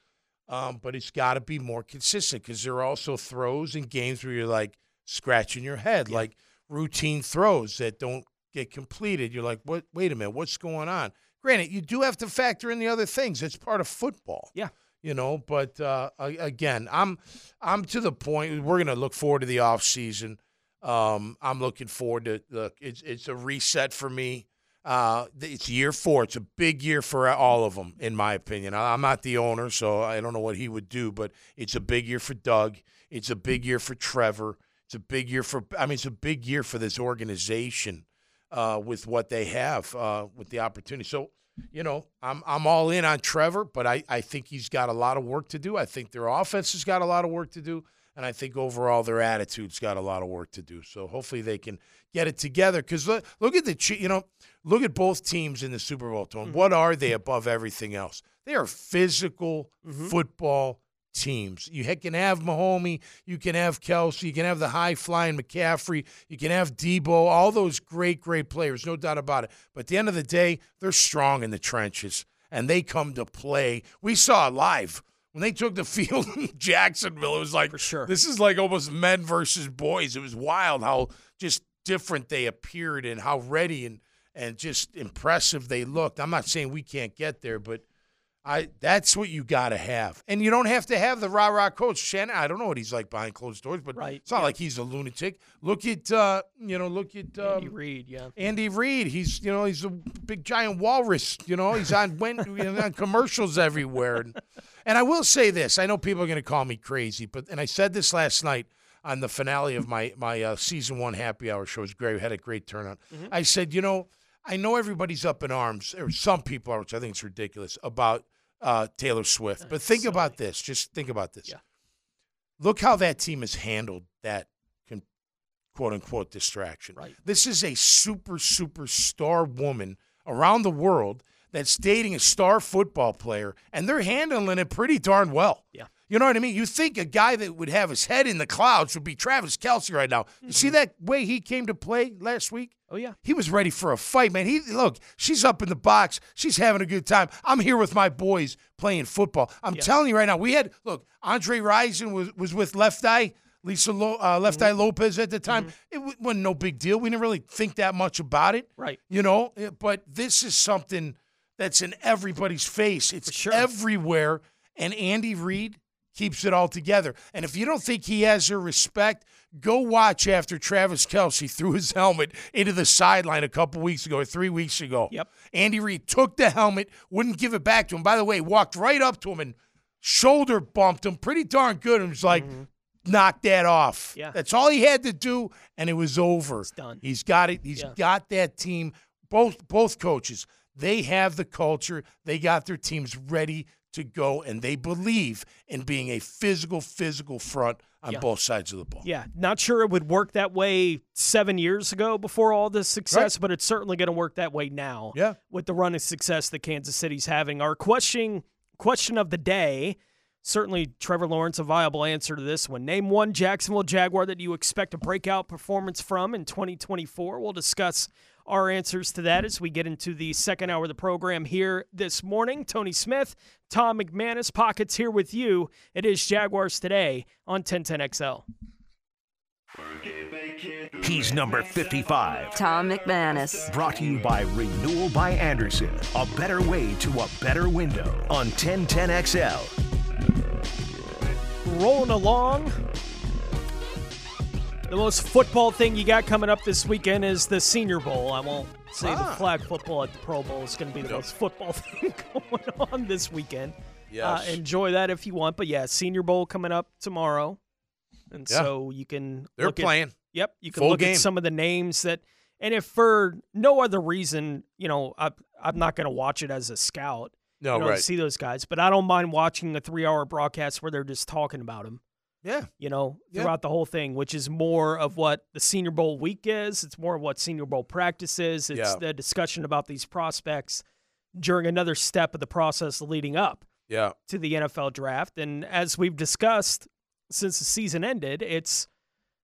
um, but it's got to be more consistent because there are also throws and games where you're like scratching your head, like routine throws that don't get completed. You're like, what? Wait a minute, what's going on? Granted, you do have to factor in the other things. It's part of football. Yeah. You know, but uh, again, I'm I'm to the point. We're gonna look forward to the off season. Um, I'm looking forward to look. It's it's a reset for me. Uh, it's year four. It's a big year for all of them, in my opinion. I'm not the owner, so I don't know what he would do, but it's a big year for Doug. It's a big year for Trevor. It's a big year for. I mean, it's a big year for this organization uh, with what they have uh, with the opportunity. So, you know, I'm I'm all in on Trevor, but I, I think he's got a lot of work to do. I think their offense has got a lot of work to do, and I think overall their attitude's got a lot of work to do. So hopefully they can get it together. Because look, look at the you know look at both teams in the Super Bowl. Tone. Mm-hmm. What are they above everything else? They are physical mm-hmm. football teams. You can have Mahomey, you can have Kelce, you can have the high flying McCaffrey, you can have Debo, all those great, great players, no doubt about it. But at the end of the day, they're strong in the trenches and they come to play. We saw it live. When they took the field in Jacksonville, it was like For sure. this is like almost men versus boys. It was wild how just different they appeared and how ready and and just impressive they looked. I'm not saying we can't get there, but I that's what you got to have, and you don't have to have the rah rah coach Shanahan. I don't know what he's like behind closed doors, but Right, it's not yeah. like he's a lunatic. Look at uh, you know, look at um, Andy Reid, yeah. Andy Reid. He's you know he's a big giant walrus. You know he's on went you know, on commercials everywhere. And, and I will say this: I know people are going to call me crazy, but and I said this last night on the finale of my my uh, season one happy hour show. It was great. We had a great turnout. I said, you know, I know everybody's up in arms, or some people are, which I think is ridiculous about uh, Taylor Swift. But think about this. Just think about this. Yeah. Look how that team has handled that quote unquote distraction. Right. This is a super, super star woman around the world that's dating a star football player, and they're handling it pretty darn well. Yeah. You know what I mean? You think a guy that would have his head in the clouds would be Travis Kelce right now. You see that way he came to play last week? Oh yeah. He was ready for a fight, man. He look, she's up in the box. She's having a good time. I'm here with my boys playing football. I'm Yeah. telling you right now, we had look, Andre Rison was was with Left Eye, Lisa Lo, uh, Left Eye Lopes at the time. It wa- wasn't no big deal. We didn't really think that much about it. Right. You know, Eh, but this is something that's in everybody's face. It's sure. everywhere. And Andy Reid keeps it all together. And if you don't think he has her respect, go watch after Travis Kelce threw his helmet into the sideline a couple weeks ago or three weeks ago. Yep. Andy Reid took the helmet, wouldn't give it back to him. By the way, walked right up to him and shoulder bumped him pretty darn good and was like, knock that off. Mm-hmm. Yeah. That's all he had to do, and it was over. It's done. He's got it. He's Yeah. got that team. Both both coaches, they have the culture. They got their teams ready to go, and they believe in being a physical, physical front on Yeah. both sides of the ball. Yeah, not sure it would work that way seven years ago before all this success, Right. but it's certainly going to work that way now. Yeah. with the run of success that Kansas City's having. Our question question of the day. Certainly, Trevor Lawrence, a viable answer to this one. Name one Jacksonville Jaguar that you expect a breakout performance from in 2024. We'll discuss our answers to that as we get into the second hour of the program here this morning. Tony Smith, Tom McManus, Pockets here with you. It is Jaguars today on 1010XL. He's number 55. Tom McManus. Brought to you by Renewal by Andersen. A better way to a better window on 1010XL. rolling along. The most football thing you got coming up this weekend is the Senior Bowl. I won't say the Ah. flag football at the Pro Bowl is going to be the most football thing going on this weekend. Uh, enjoy that if you want. But yeah, Senior Bowl coming up tomorrow. And Yeah. so you can. They're look at- playing. Yep, you can Full look game. at some of the names that, and if for no other reason, you know, I, I'm not going to watch it as a scout. No, you know, right. to see those guys, but I don't mind watching a three-hour broadcast where they're just talking about them. Yeah. You know, Yeah. throughout the whole thing, which is more of what the Senior Bowl week is. It's more of what Senior Bowl practice is. It's Yeah. the discussion about these prospects during another step of the process leading up Yeah. to the NFL draft. And as we've discussed since the season ended, it's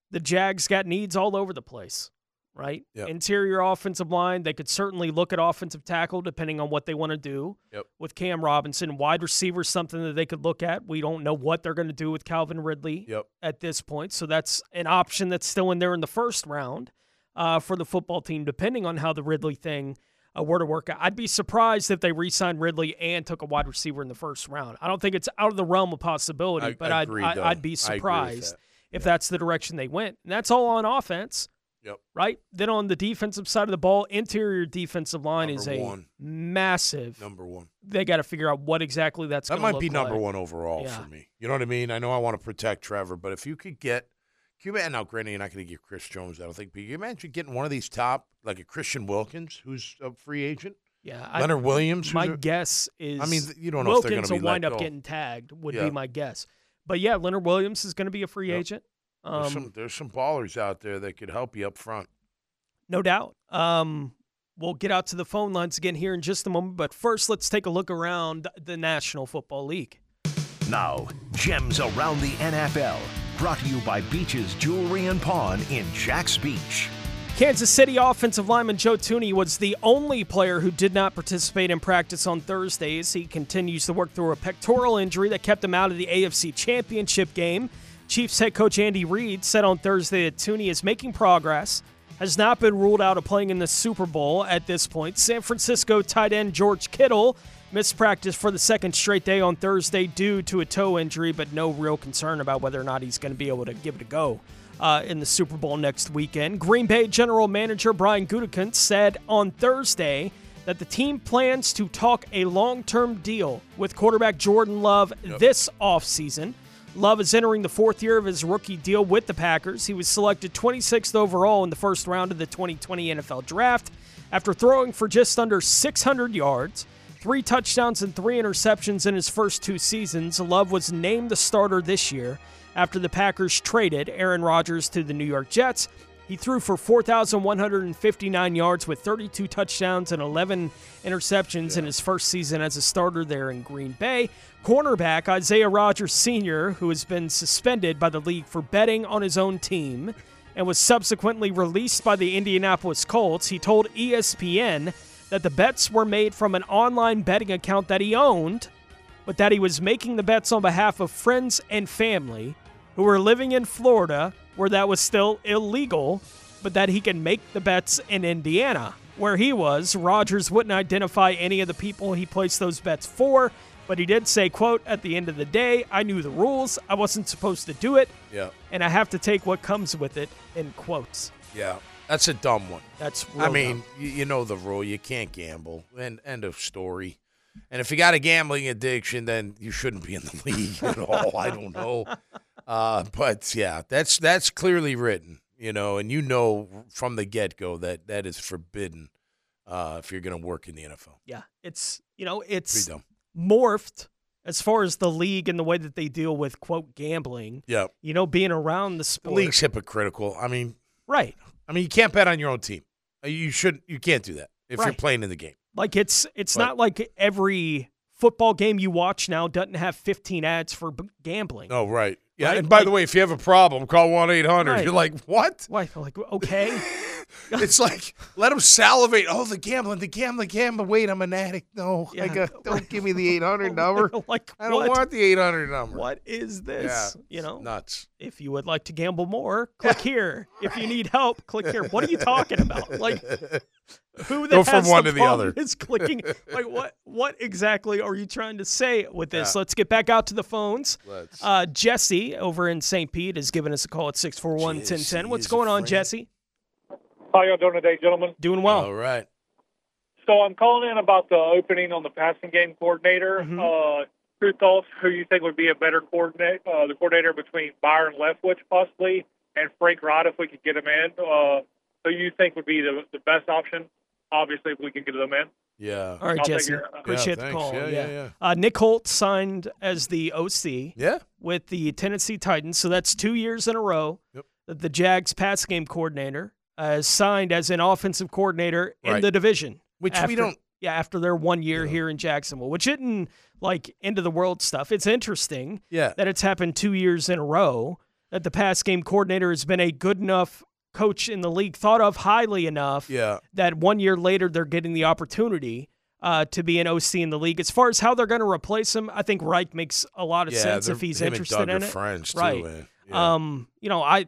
the Jags got needs all over the place, right? Yep. Interior offensive line, they could certainly look at offensive tackle depending on what they want to do Yep. with Cam Robinson. Wide receiver, something that they could look at. We don't know what they're going to do with Calvin Ridley Yep. at this point. So that's an option that's still in there in the first round uh, for the football team, depending on how the Ridley thing uh, were to work out. I'd be surprised if they re signed Ridley and took a wide receiver in the first round. I don't think it's out of the realm of possibility, I- but I I'd, though. I'd I agree be surprised that. if that's the direction they went. And that's all on offense. Yep. Right? Then on the defensive side of the ball, interior defensive line is a one. massive. Number one. They got to figure out what exactly that's That might be number like. one overall Yeah. for me. You know what I mean? I know I want to protect Trevor, but if you could get, you imagine? Now, granted, you're not going to get Chris Jones, I don't think, but you imagine getting one of these top, like a Christian Wilkins, who's a free agent, Yeah, I- Leonard Williams. who's My a- guess is. I mean, you don't know if they're Wilkins gonna wind up go. getting tagged. Would Yeah. be my guess. But yeah, Leonard Williams is going to be a free Yep. agent. There's, Um, some, there's some ballers out there that could help you up front. No doubt. Um, we'll get out to the phone lines again here in just a moment. But first, let's take a look around the National Football League. Now, gems around the NFL. Brought to you by Beaches Jewelry and Pawn in Jax Beach. Kansas City offensive lineman Joe Thuney was the only player who did not participate in practice on Thursdays. He continues to work through a pectoral injury that kept him out of the AFC Championship game. Chiefs head coach Andy Reid said on Thursday that Thuney is making progress, has not been ruled out of playing in the Super Bowl at this point. San Francisco tight end George Kittle missed practice for the second straight day on Thursday due to a toe injury, but no real concern about whether or not he's going to be able to give it a go uh, in the Super Bowl next weekend. Green Bay general manager Brian Gutekunst said on Thursday that the team plans to talk a long-term deal with quarterback Jordan Love this offseason. Love is entering the fourth year of his rookie deal with the Packers. He was selected 26th overall in the first round of the 2020 NFL Draft after throwing for just under 600 yards, three touchdowns, and three interceptions in his first two seasons. Love was named the starter this year after the Packers traded Aaron Rodgers to the New York Jets. He threw for 4,159 yards with 32 touchdowns and 11 interceptions in his first season as a starter there in Green Bay. Cornerback Isaiah Rodgers Sr., who has been suspended by the league for betting on his own team and was subsequently released by the Indianapolis Colts, he told ESPN that the bets were made from an online betting account that he owned, but that he was making the bets on behalf of friends and family who were living in Florida where that was still illegal, but that he can make the bets in Indiana. Where he was, Rodgers wouldn't identify any of the people he placed those bets for, but he did say, quote, at the end of the day, I knew the rules. I wasn't supposed to do it, Yeah. and I have to take what comes with it, in quotes. Yeah. That's a dumb one. That's I mean, you know the rule. You can't gamble. And end of story. And if you got a gambling addiction, then you shouldn't be in the league at all. I don't know. Uh, but yeah, that's that's clearly written, you know, and you know from the get go that that is forbidden uh, if you're going to work in the NFL. Yeah, it's you know it's morphed as far as the league and the way that they deal with quote gambling. Yeah, You know, being around the the sport. league's hypocritical. I mean, right. I mean, you can't bet on your own team. Uh, You should. You can't do that if you're playing in the game. Like it's it's But- not like every football game you watch now doesn't have 15 ads for b- gambling. Oh, right. Yeah, Right? and by the way, if you have a problem, call one eight hundred. You're like, what? Why? Like okay, it's like let them salivate. Oh, the gambling, the gambling, gambling. Wait, I'm an addict. No, Yeah. got, don't give me the eight hundred number. like I don't what? want the eight hundred number. What is this? Yeah, you know, nuts. if you would like to gamble more, click here. If you need help, click here. What are you talking about? Like who that Go from has one the to the other. is clicking. Like what? What exactly are you trying to say with this? Yeah. Let's get back out to the phones. Let's. Uh, Jesse over in St. Pete is giving us a call at 641 1010. What's going on. Jesse? How y'all doing today, gentlemen? Doing well. All right. So I'm calling in about the opening on the passing game coordinator. Mhm. Uh, your thoughts? Who you think would be a better coordinate, uh, the coordinator between Byron Leftwich possibly and Frank Rod if we could get him in? Uh, who you think would be the, the best option? Obviously, if we could get them in. Yeah. All right, I'll Jesse. your- Appreciate Yeah, the call. Yeah, yeah, yeah. Uh, Nick Holz signed as the OC Yeah. with the Tennessee Titans, so that's two years in a row Yep. that the Jags pass game coordinator uh, signed as an offensive coordinator in Right. the division. Which after- we don't. Yeah, after their one year here in Jacksonville, which isn't like end of the world stuff. It's interesting Yeah. that it's happened two years in a row that the pass game coordinator has been a good enough coach in the league, thought of highly enough Yeah. that one year later they're getting the opportunity uh, to be an OC in the league. As far as how they're going to replace him, I think Reich makes a lot of Yeah. sense if he's interested in it. too, right. man. Yeah. Um, you know, I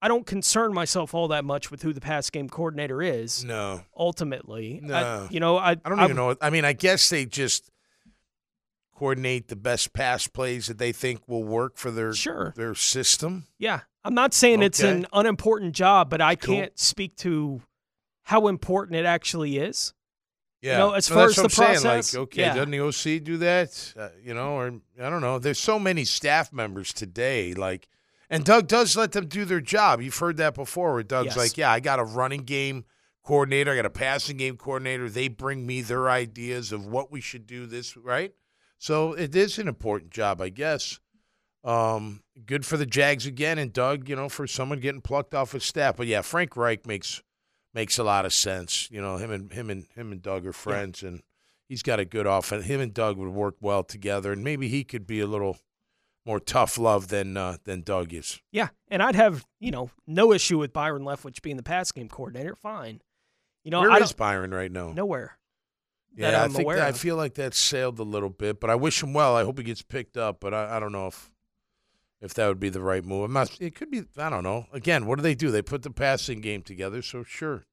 I don't concern myself all that much with who the pass game coordinator is. no. Ultimately, I- No. you know, I I don't even know. I mean, I guess they just coordinate the best pass plays that they think will work for their Sure. their system. Yeah, I'm not saying it's an unimportant job, but I Cool. can't speak to how important it actually is. Yeah. know, as No, far as the I'm saying. process, like, okay, yeah. doesn't the OC do that? Uh, you know, or I don't know. There's so many staff members today, like, and Doug does let them do their job. You've heard that before, where Doug's Yes. like, "Yeah, I got a running game coordinator, I got a passing game coordinator. They bring me their ideas of what we should do. This right." So it is an important job, I guess. Um, good for the Jags again, and Doug, you know, for someone getting plucked off his staff. But yeah, Frank Reich makes makes a lot of sense. You know, him and him and him and Doug are friends, and he's got a good offense. Him and Doug would work well together, and maybe he could be a little more tough love than uh, than Doug is. Yeah, and I'd have you know no issue with Byron Leftwich being the pass game coordinator. Fine, you know Where I is Byron right now? nowhere. yeah, I think aware that, I feel like that sailed a little bit, but I wish him well. I hope he gets picked up, but I, I don't know if if that would be the right move. Not, it could be. I don't know. Again, what do they do? They put the passing game together, so sure.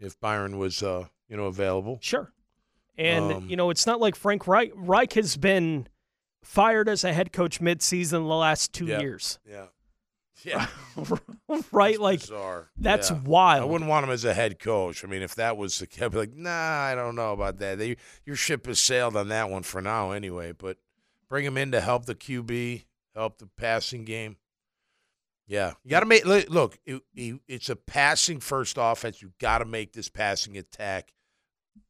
If Byron was, uh, you know, available, Sure, and Um, you know it's not like Frank Reich, Reich has been fired as a head coach midseason the last two Yeah. years, yeah, yeah. right? That's like bizarre. that's Yeah. I wouldn't want him as a head coach. I mean, if that was the case, I'd be like, nah, I don't know about that. They, your ship has sailed on that one for now, anyway. But bring him in to help the QB, help the passing game. Yeah, you got to make look. look it, it- it's a passing first offense. You got to make this passing attack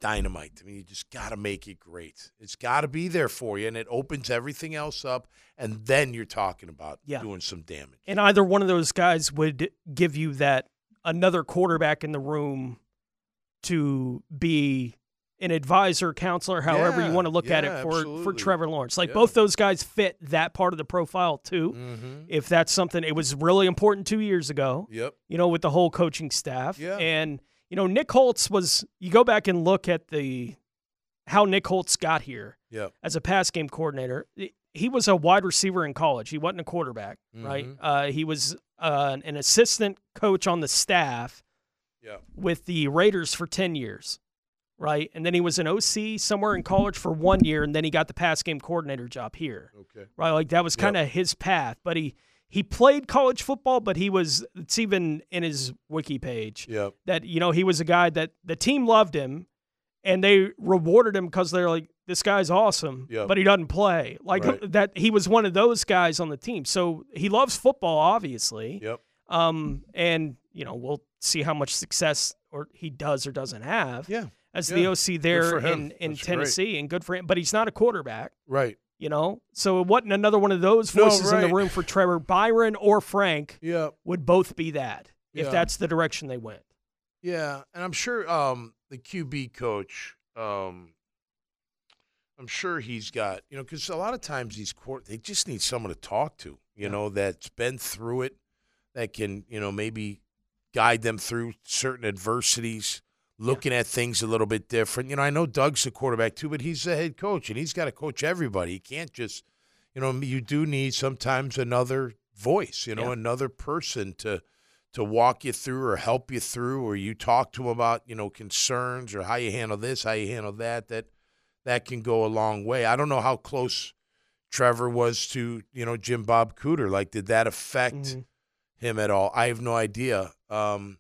dynamite. I mean, you just got to make it great. It's got to be there for you, and it opens everything else up. And then you're talking about Yeah. doing some damage. and either one of those guys would give you that another quarterback in the room to be an advisor, counselor, however you want to look at it for for. Trevor Lawrence. Like Yeah. both those guys fit that part of the profile too. Mm-hmm. If that's something it was really important 2 years ago, Yep. you know, with the whole coaching staff. Yeah. And you know, Nick Holz was you go back and look at the how Nick Holz got here Yep. as a pass game coordinator. He was a wide receiver in college. He wasn't a quarterback, right? Mhm. Uh, he was uh, an assistant coach on the staff Yeah. with the Raiders for 10 years, right? And then he was an OC somewhere in college for one year, and then he got the pass game coordinator job here, Okay. right? Like that was kind of his path. But he he played college football, but he was it's even in his wiki page Yep. that you know he was a guy that the team loved him, and they rewarded him because they're like this guy's awesome, Yep. but he doesn't play like Right. that. He was one of those guys on the team, so he loves football, obviously. Yep. Um, and you know, we'll see how much success or he does or doesn't have. Yeah. As Yeah. the OC there in, in That's great. Tennessee, and good for him. But he's not a quarterback, Right. You know. So it wasn't another one of those No, voices in the room for Trevor Byron or Frank Yeah. would both be that if Yeah. that's the direction they went. Yeah. And I'm sure um, the QB coach, um, I'm sure he's got, you know, because a lot of times these court, they just need someone to talk to, you know, that's been through it, that can, you know, maybe guide them through certain adversities, looking at things a little bit different. You know, I know Doug's a quarterback too, but he's the head coach and he's got to coach everybody. He can't just, you know, you do need sometimes another voice, you know, Yeah. another person to to walk you through or help you through or you talk to them about, you know, concerns or how you handle this, how you handle that, that that can go a long way. I don't know how close Trevor was to, you know, Jim Bob Cooter. Like, did that affect Mhm. him at all? I have no idea. Um,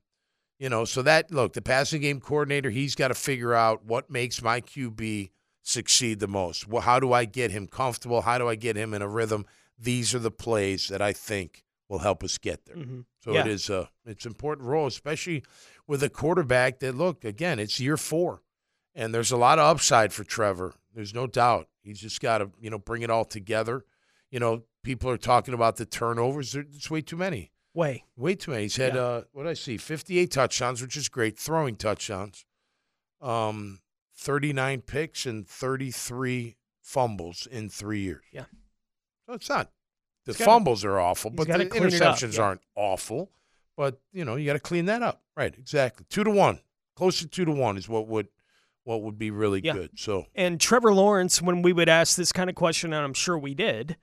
you know, so that look, the passing game coordinator, he's got to figure out what makes my QB succeed the most. Well, how do I get him comfortable? How do I get him in a rhythm? These are the plays that I think will help us get there. Mhm. So Yeah. it is a it's an important role, especially with a quarterback that look again, it's year four, and there's a lot of upside for Trevor. There's no doubt. He's just got to you know bring it all together. You know, people are talking about the turnovers. There's way too many. Way. Way too many. He's had Yeah. uh, what did I see, 58 touchdowns, which is great, throwing touchdowns. Um, 39 picks and 33 fumbles in three years. Yeah. So it's not. The He's gotta- fumbles are awful, but the gotta clean it up, interceptions yeah. aren't awful. But you know, you got to clean that up. Right. Exactly. Two to one. Close to two to one is what would what would be really Yeah. good. So And Trevor Lawrence, when we would ask this kind of question, and I'm sure we did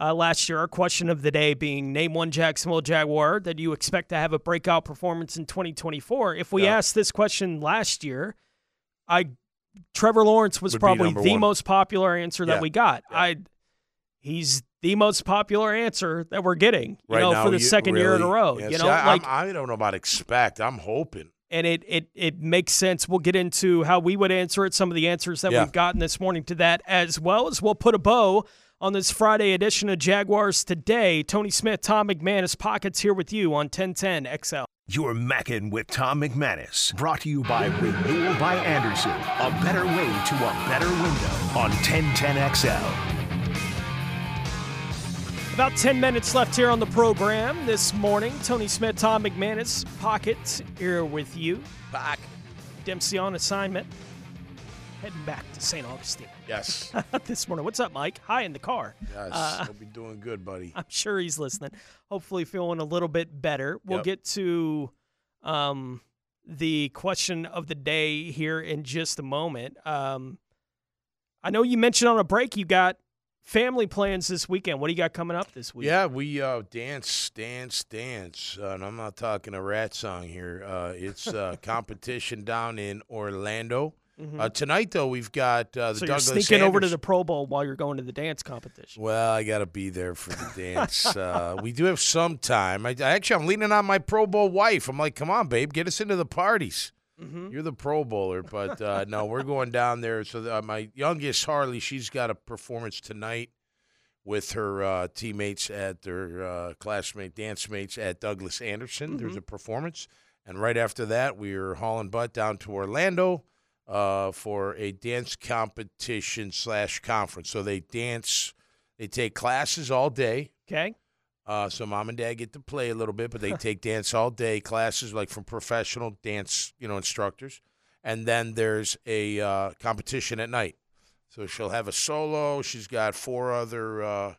uh, last year, our question of the day being name one Jacksonville Jaguar that you expect to have a breakout performance in 2024. If we Yeah. asked this question last year, I Trevor Lawrence was Would probably the one. most popular answer that Yeah. we got. I he's the most popular answer that we're getting, you right know, now, for the second year in a row. yeah, you see, know, I, like I don't know about expect. I'm hoping. and it it it makes sense. We'll get into how we would answer it, some of the answers that Yeah. we've gotten this morning to that, as well as we'll put a bow on this Friday edition of Jaguars Today. Tony Smith, Tom McManus, Pockets here with you on 1010 XL. You're Mackin' with Tom McManus. Brought to you by Renewal by Andersen. A better way to a better window on 1010XL. About 10 minutes left here on the program this morning. Tony Smith, Tom McManus, Pockets here with you. Back. Dempsey on assignment. Heading back to St. Augustine Yes. this morning. What's up, Mike? Hi in the car. Yes. Uh, He'll be doing good, buddy. I'm sure he's listening. Hopefully, feeling a little bit better. We'll Yep. get to um, the question of the day here in just a moment. Um, I know you mentioned on a break you got family plans this weekend. What do you got coming up this week? Yeah, we uh, dance, dance, dance. Uh, and I'm not talking a rat song here. Uh, it's uh, competition down in Orlando. Uh, tonight, though, we've got uh, the Mm-hmm. so Douglas you're sneaking over to the Pro Bowl while you're going to the dance competition. Well, I got to be there for the dance. uh, we do have some time. I, I actually, I'm leaning on my Pro Bowl wife. I'm like, come on, babe, get us into the parties. Mm-hmm. You're the Pro Bowler, but uh, no, we're going down there. So uh, my youngest Harley, she's got a performance tonight with her uh, teammates at their uh, classmate dance mates at Douglas Anderson. There's Mm-hmm. a performance, and right after that, we are hauling butt down to Orlando uh, for a dance competition slash conference. So they dance, they take classes all day. Okay. Uh, so mom and dad get to play a little bit, but they take dance all day classes, like from professional dance, you know, instructors. And then there's a uh, competition at night. So she'll have a solo. She's got four other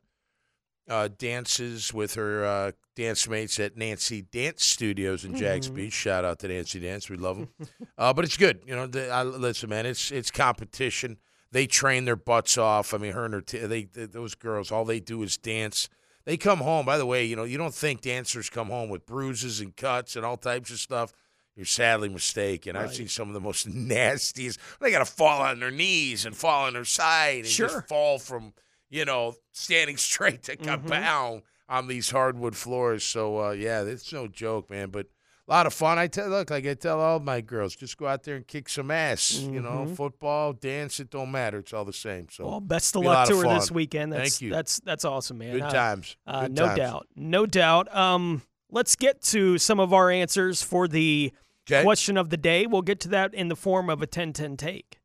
uh, dances with her uh, dance mates at Nancy Dance Studios in Jax Beach. Shout out to Nancy Dance, we love them. uh, but it's good, you know. The, I, listen, man, it's it's competition. They train their butts off. I mean, her and her t- they, they those girls, all they do is dance. They come home. By the way, you know, you don't think dancers come home with bruises and cuts and all types of stuff. You're sadly mistaken. I've seen some of the most nastiest. They got to fall on their knees and fall on their side and Sure. just fall from, you know, standing straight to kapow on these hardwood floors. So uh, yeah, it's no joke, man. But a lot of fun. I tell look, like I tell all my girls, just go out there and kick some ass. You know, football, dance, it don't matter. It's all the same. So Well, best of luck to of her this weekend. That's, Thank you. That's that's awesome, man. good times. Uh, Good no times. doubt. No doubt. Um, let's get to some of our answers for the 'Kay. question of the day. We'll get to that in the form of a 10-10 take.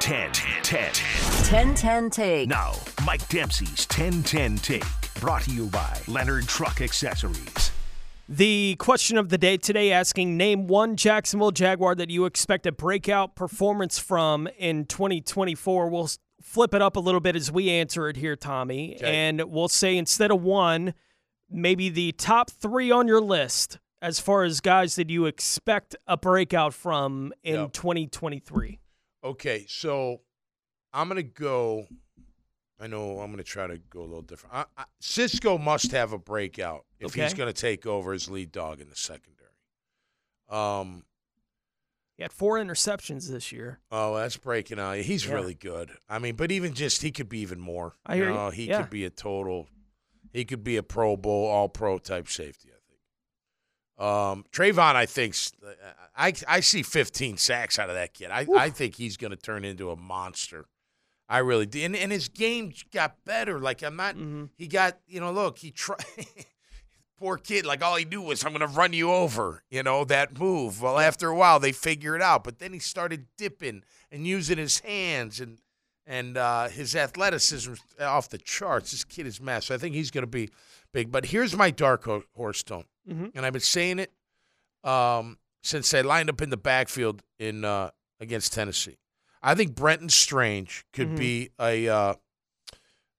10 10. 1010 Take. Now, Mike Dempsey's 10 10 take. Brought to you by Leonard Truck Accessories. The question of the day today asking name one Jacksonville Jaguar that you expect a breakout performance from in 2024. We'll flip it up a little bit as we answer it here, Tommy. Okay. And we'll say instead of one, maybe the top three on your list as far as guys that you expect a breakout from in Yep. 2023. Okay, so I'm gonna go. I know I'm gonna try to go a little different. I, I, Cisco must have a breakout if he's gonna take over as lead dog in the secondary. Um. He had four interceptions this year. Oh, that's breaking out. He's Yeah. really good. I mean, but even just he could be even more. I hear you. know, He Yeah. could be a total. He could be a Pro Bowl, All Pro type safety. I think. Um, Travon, I think, I I see 15 sacks out of that kid. I, I think he's going to turn into a monster. I really did. And, and his game got better. Like I'm not. Mm-hmm. He got you know. Look, he tried. poor kid, like all he knew was I'm going to run you over, you know, that move. Well, after a while, they figure it out. But then he started dipping and using his hands and and uh, his athleticism off the charts. This kid is massive. I think he's going to be big. But here's my dark ho- horse tone, Mm-hmm. and I've been saying it um, since I lined up in the backfield in uh, against Tennessee. I think Brenton Strange could Mhm. be a uh,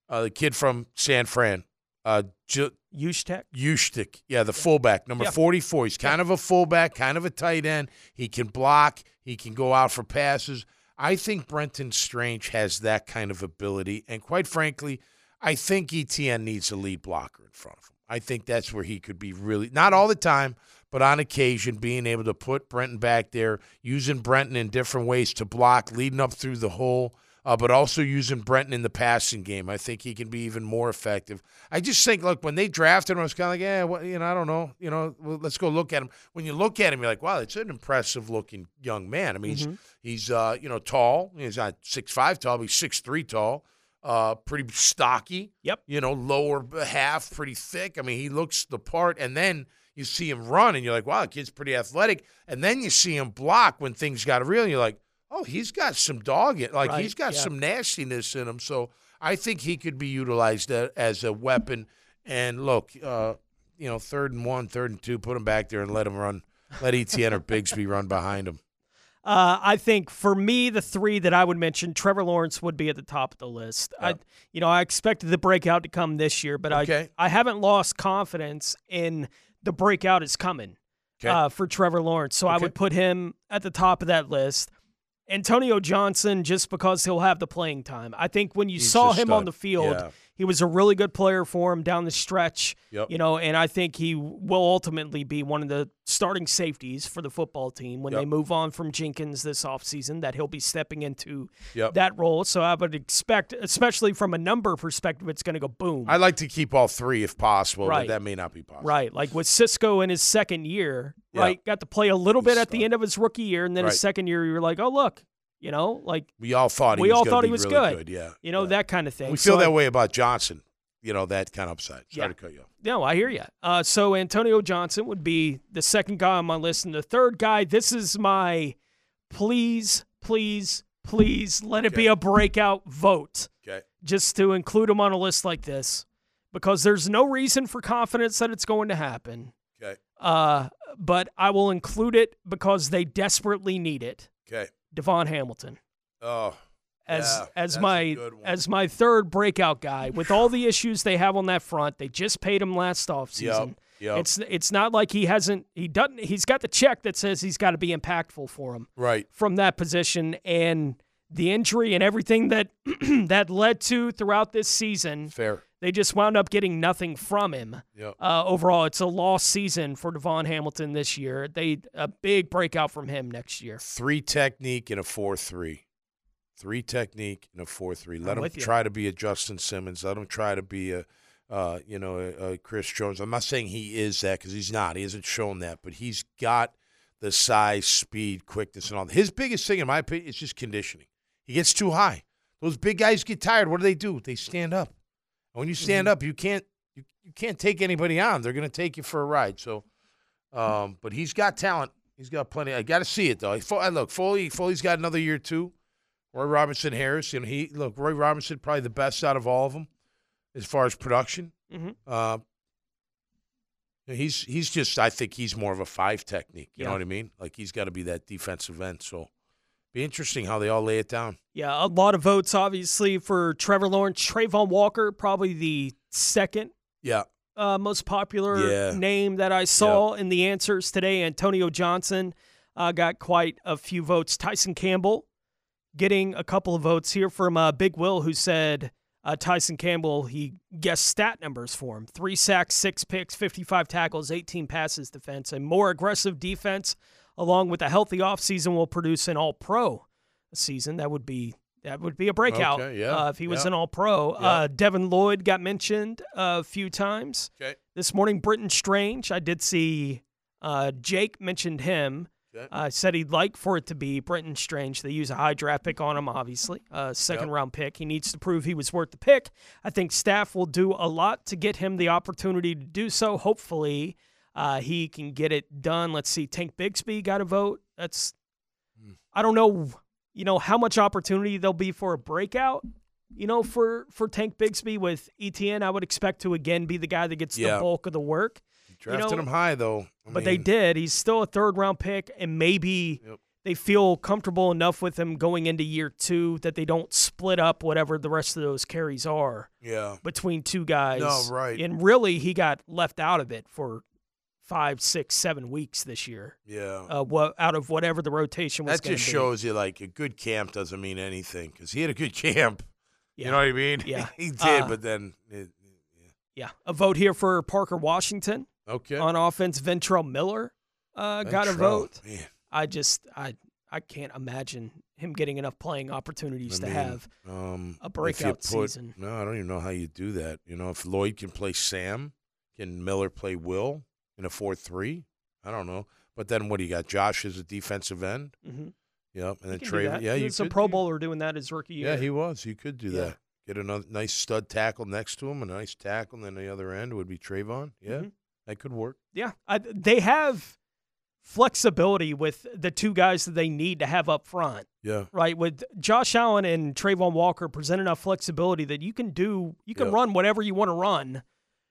the kid from San Fran. Uh, Ushtek. Ushtik, yeah, the fullback, number Yeah. 44. He's kind of a fullback, kind of a tight end. He can block, he can go out for passes. I think Brenton Strange has that kind of ability. And quite frankly, I think ETN needs a lead blocker in front of him. I think that's where he could be really, not all the time, but on occasion, being able to put Brenton back there, using Brenton in different ways to block, leading up through the hole, uh, but also using Brenton in the passing game. I think he can be even more effective. I just think, look, when they drafted him, I was kind of like, yeah, well, you know, I don't know, you know, well, let's go look at him. When you look at him, you're like, wow, it's an impressive looking young man. I mean, Mhm. he's he's uh, you know tall. He's not six five tall, but he's six three tall. Uh, pretty stocky. Yep. You know, lower half, pretty thick. I mean, he looks the part, and then you see him run, and you're like, wow, the kid's pretty athletic. And then you see him block when things got real, and you're like, oh, he's got some dog in, like Right, he's got yeah. some nastiness in him. So I think he could be utilized as a weapon. And look, uh, you know, third and one, third and two, put him back there and let him run. Let ETN or Bigsby run behind him. Uh, I think for me, the three that I would mention, Trevor Lawrence would be at the top of the list. I, you know, I expected the breakout to come this year, but Okay. I, I haven't lost confidence in the breakout is coming Okay. uh, for Trevor Lawrence. So I would put him at the top of that list. Antonio Johnson, just because he'll have the playing time. I think when you He's saw him on the field, Yeah. He was a really good player for him down the stretch. Yep. You know, and I think he will ultimately be one of the starting safeties for the football team when Yep. they move on from Jenkins this offseason, that he'll be stepping into Yep. that role. So I would expect, especially from a number perspective, it's going to go boom. I like to keep all three if possible, Right. but that may not be possible. Right. Like with Cisco in his second year, right? Got to play a little bit He's at the end of his rookie year. And then his second year, you're like, oh, look, you know, like We all thought he we was all thought he was really good. Yeah. You know, that kind of thing. We So feel I- that way about Johnson. You know, that kind of upside. Sorry Yeah. to cut you off. No, I hear you. Uh, so Antonio Johnson would be the second guy on my list, and the third guy. This is my please, please, please let it be a breakout vote, Okay. just to include him on a list like this, because there's no reason for confidence that it's going to happen. Okay. Uh, but I will include it because they desperately need it. Okay. Devon Hamilton Oh. as yeah, as my as my third breakout guy with all the issues they have on that front. They just paid him last offseason. Yep, yep. It's it's not like he hasn't he doesn't he's got the check that says he's got to be impactful for him Right. from that position and the injury and everything that that led to throughout this season. Fair. They just wound up getting nothing from him. Yep. Uh, overall, it's a lost season for Devon Hamilton this year. They a big breakout from him next year. Three technique and a four three. Three technique and a four three. Let I'm him you. try to be a Justin Simmons. Let him try to be a, uh, you know, a, a Chris Jones. I'm not saying he is that because he's not. He hasn't shown that, but he's got the size, speed, quickness, and all. His biggest thing, in my opinion, is just conditioning. He gets too high. Those big guys get tired. What do they do? They stand up. When you stand Mm-hmm. up, you can't you, you can't take anybody on. They're going to take you for a ride. So, um, but he's got talent. He's got plenty. I got to see it though. I look, Foley. Foley's got another year too. Roy Robinson Harris. You know, he look. Roy Robinson probably the best out of all of them as far as production. Mhm. Uh, he's he's just. I think he's more of a five technique. You know what I mean? Like he's got to be that defensive end. So, be interesting how they all lay it down. Yeah, a lot of votes obviously for Trevor Lawrence. Travon Walker, probably the second Yeah. uh, most popular Yeah. name that I saw in the answers today. Antonio Johnson uh, got quite a few votes. Tyson Campbell getting a couple of votes here from uh, Big Will, who said uh, Tyson Campbell, he guessed stat numbers for him three sacks, six picks, 55 tackles, 18 passes defense, and more aggressive defense, along with a healthy offseason, will produce an all pro season. That would be. That would be a breakout Okay, yeah, uh, if he was yeah. an All Pro. Yeah. Uh, Devin Lloyd got mentioned a few times Okay. this morning. Brenton Strange, I did see uh, Jake mentioned him. Okay. Uh, said he'd like for it to be Brenton Strange. They use a high draft pick on him, obviously, a second Yep. round pick. He needs to prove he was worth the pick. I think staff will do a lot to get him the opportunity to do so. Hopefully, uh, he can get it done. Let's see, Tank Bigsby got a vote. That's, Hmm. I don't know, you know, how much opportunity there'll be for a breakout. You know, for for Tank Bigsby with ETN, I would expect to again be the guy that gets Yeah. the bulk of the work. Drafted know, him high though. I but they did. He's still a third round pick, and maybe Yep. they feel comfortable enough with him going into year two that they don't split up whatever the rest of those carries are Yeah. between two guys. No, right. And really, he got left out of it for five, six, seven weeks this year. Yeah. Uh, what out of whatever the rotation was. that just be. shows you like a good camp doesn't mean anything because he had a good camp. Yeah. You know what I mean? Yeah. he did, Uh, but then it, Yeah, a vote here for Parker Washington okay. on offense. Ventrell Miller uh, got a vote. Man, I just I I can't imagine him getting enough playing opportunities I to mean, have um, a breakout put- season. No, I don't even know how you do that. You know, if Lloyd can play Sam, can Miller play Will in a four-three? I don't know. But then what do you got? Josh is a defensive end. Mm-hmm. Yep, and then He can do Trey. Yeah, he you was a Pro do- Bowler doing that his rookie year. Yeah, he was. You could do Yeah. that. Get another nice stud tackle next to him, a nice tackle, and then the other end would be Travon. Yeah, Mhm. that could work. Yeah, I, they have flexibility with the two guys that they need to have up front. Yeah. Right, with Josh Allen and Travon Walker present enough flexibility that you can do, you can Yep. run whatever you want to run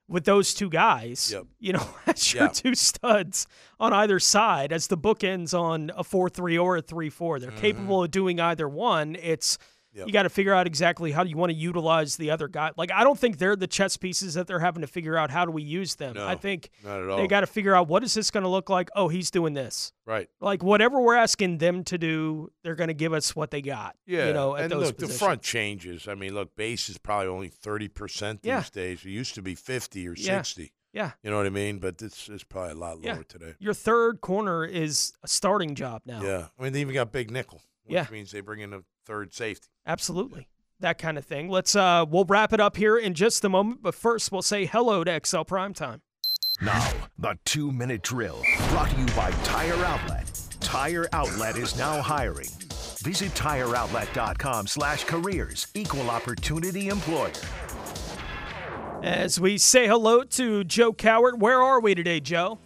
with those two guys. Yep. You know, as your Yeah. two studs on either side, as the bookends on a four-three or a three-four. They're capable of doing either one. It's Mm-hmm. Yep. you got to figure out exactly how you want to utilize the other guy. Like I don't think they're the chess pieces that they're having to figure out how do we use them. No, I think not at all. they got to figure out what is this going to look like. Oh, he's doing this. Right. Like whatever we're asking them to do, they're going to give us what they got. Yeah. you know, at and those look, positions. the front changes. I mean, look, base is probably only thirty percent these Yeah. days. It used to be fifty or Yeah. sixty. Yeah, You know what I mean? But this is probably a lot Yeah. lower today. your third corner is a starting job now. Yeah. I mean, they even got big nickel, which Yeah. means they bring in a third safety. Absolutely. That kind of thing. Let's uh we'll wrap it up here in just a moment, but first we'll say hello to XL Primetime. Now, the two minute drill brought to you by Tire Outlet. Tire Outlet is now hiring. Visit tireoutlet.com slash careers. Equal opportunity employer. As we say hello to Joe Cowart. Where are we today, Joe?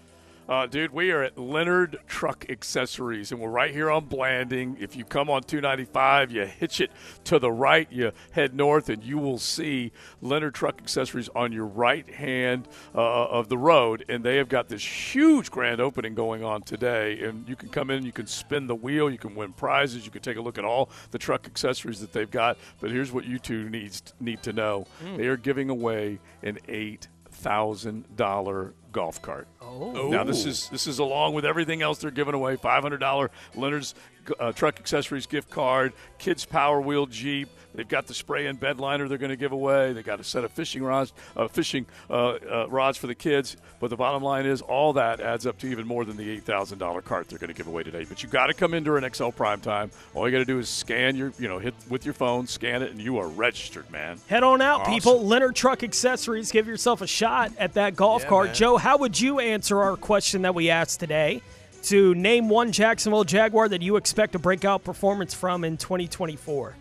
Uh, dude, we are at Leonard Truck Accessories, and we're right here on Blanding. If you come on 295, you hitch it to the right, you head north, and you will see Leonard Truck Accessories on your right hand uh, of the road. And they have got this huge grand opening going on today. And you can come in, you can spin the wheel, you can win prizes, you can take a look at all the truck accessories that they've got. But here's what you two needs, need to know they are giving away an $8,000 golf cart. Oh. Now this is this is along with everything else they're giving away: five hundred dollar Leonard's uh, truck accessories gift card, kids Power Wheel Jeep. They've got the spray and bed liner they're going to give away. They got a set of fishing rods, uh, fishing uh, uh, rods for the kids. But the bottom line is, all that adds up to even more than the eight thousand dollar cart they're going to give away today. But you got to come in during XL Prime Time. All you got to do is scan your, you know, hit with your phone, scan it, and you are registered, man. Head on out, Awesome. people. Leonard Truck Accessories. Give yourself a shot at that golf Yeah, cart. man. Joe, how would you answer our question that we asked today? To name one Jacksonville Jaguar that you expect a breakout performance from in 2024.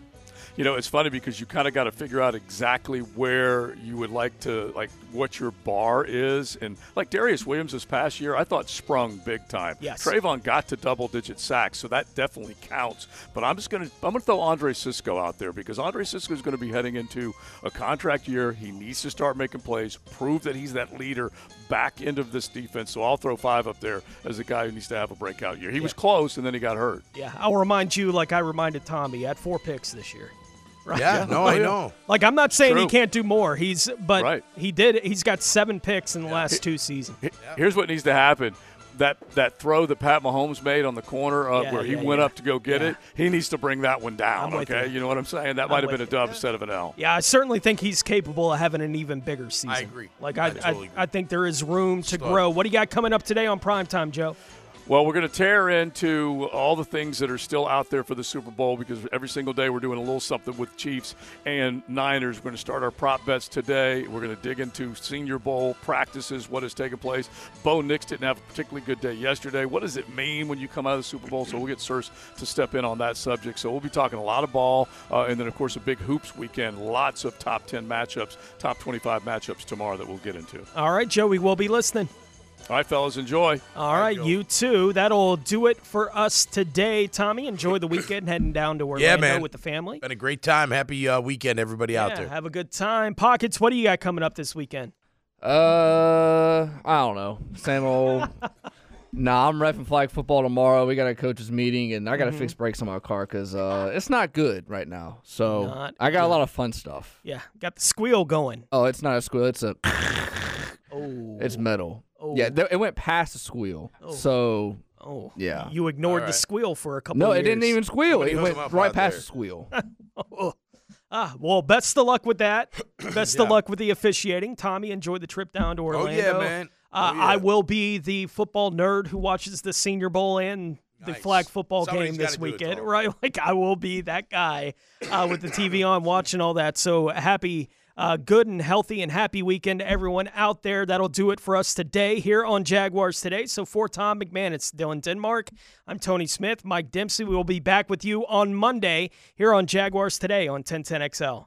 You know, it's funny because you kind of got to figure out exactly where you would like to, like, what your bar is. And like Darious Williams this past year, I thought sprung big time. Yes. Travon got to double digit sacks, so that definitely counts. But I'm just going to, I'm going to throw Andre Cisco out there because Andre Cisco is going to be heading into a contract year. He needs to start making plays, prove that he's that leader back end of this defense. So I'll throw five up there as a guy who needs to have a breakout year. He was close and then he got hurt. Yeah, I'll remind you, like I reminded Tommy, he had four picks this year. Right? Yeah, no, I know. Like I'm not saying he can't do more. He's but Right. he did. He's got seven picks in the last two seasons. Here's what needs to happen. That that throw that Pat Mahomes made on the corner uh, Yeah, where he went yeah. up to go get Yeah. it, he needs to bring that one down. I'm Okay, you. you know what I'm saying? That I'm might have been a you. dub instead of an L. Yeah, I certainly think he's capable of having an even bigger season. I agree. Like I I, totally I, agree. I think there is room to Stud. grow. What do you got coming up today on primetime, Joe? Well, we're going to tear into all the things that are still out there for the Super Bowl because every single day we're doing a little something with Chiefs and Niners. We're going to start our prop bets today. We're going to dig into Senior Bowl practices, what has taken place. Bo Nix didn't have a particularly good day yesterday. What does it mean when you come out of the Super Bowl? So we'll get Sirs to step in on that subject. So we'll be talking a lot of ball, uh, and then of course a big hoops weekend. Lots of top 10 matchups, top 25 matchups tomorrow that we'll get into. All right, Joey, we'll be listening. All right, fellas, enjoy. All right, you too. That'll do it for us today. Tommy, enjoy the weekend heading down to Orlando Yeah, man. with the family. Been a great time. Happy uh, weekend, everybody out there. Have a good time. Pockets, what do you got coming up this weekend? Uh, I don't know. Same old. nah, I'm refing flag football tomorrow. We got a coaches meeting, and I got to Mhm. fix brakes on my car because uh, it's not good right now. So Not I got a lot of fun stuff. Yeah, got the squeal going. Oh, it's not a squeal. It's a. Oh. It's metal. Oh. Yeah, th- it went past the squeal. Oh. So. Oh. Yeah. You ignored All the squeal for a couple No, of it didn't even squeal. It went right past the squeal. Oh. Ah, well, best of luck with that. Best of luck with the officiating. Tommy, enjoy the trip down to Orlando. Oh, Orlando. yeah, man. Uh, Oh, yeah. I will be the football nerd who watches the Senior Bowl and the Nice. flag football Somebody's game this gotta do it, weekend, right? Like I will be that guy uh, with the TV on, watching all that. So happy, uh, good and healthy and happy weekend to everyone out there. That'll do it for us today here on Jaguars Today. So for Tom McManus, it's Dylan Denmark. I'm Tony Smith. Mike Dempsey. We will be back with you on Monday here on Jaguars Today on 1010XL.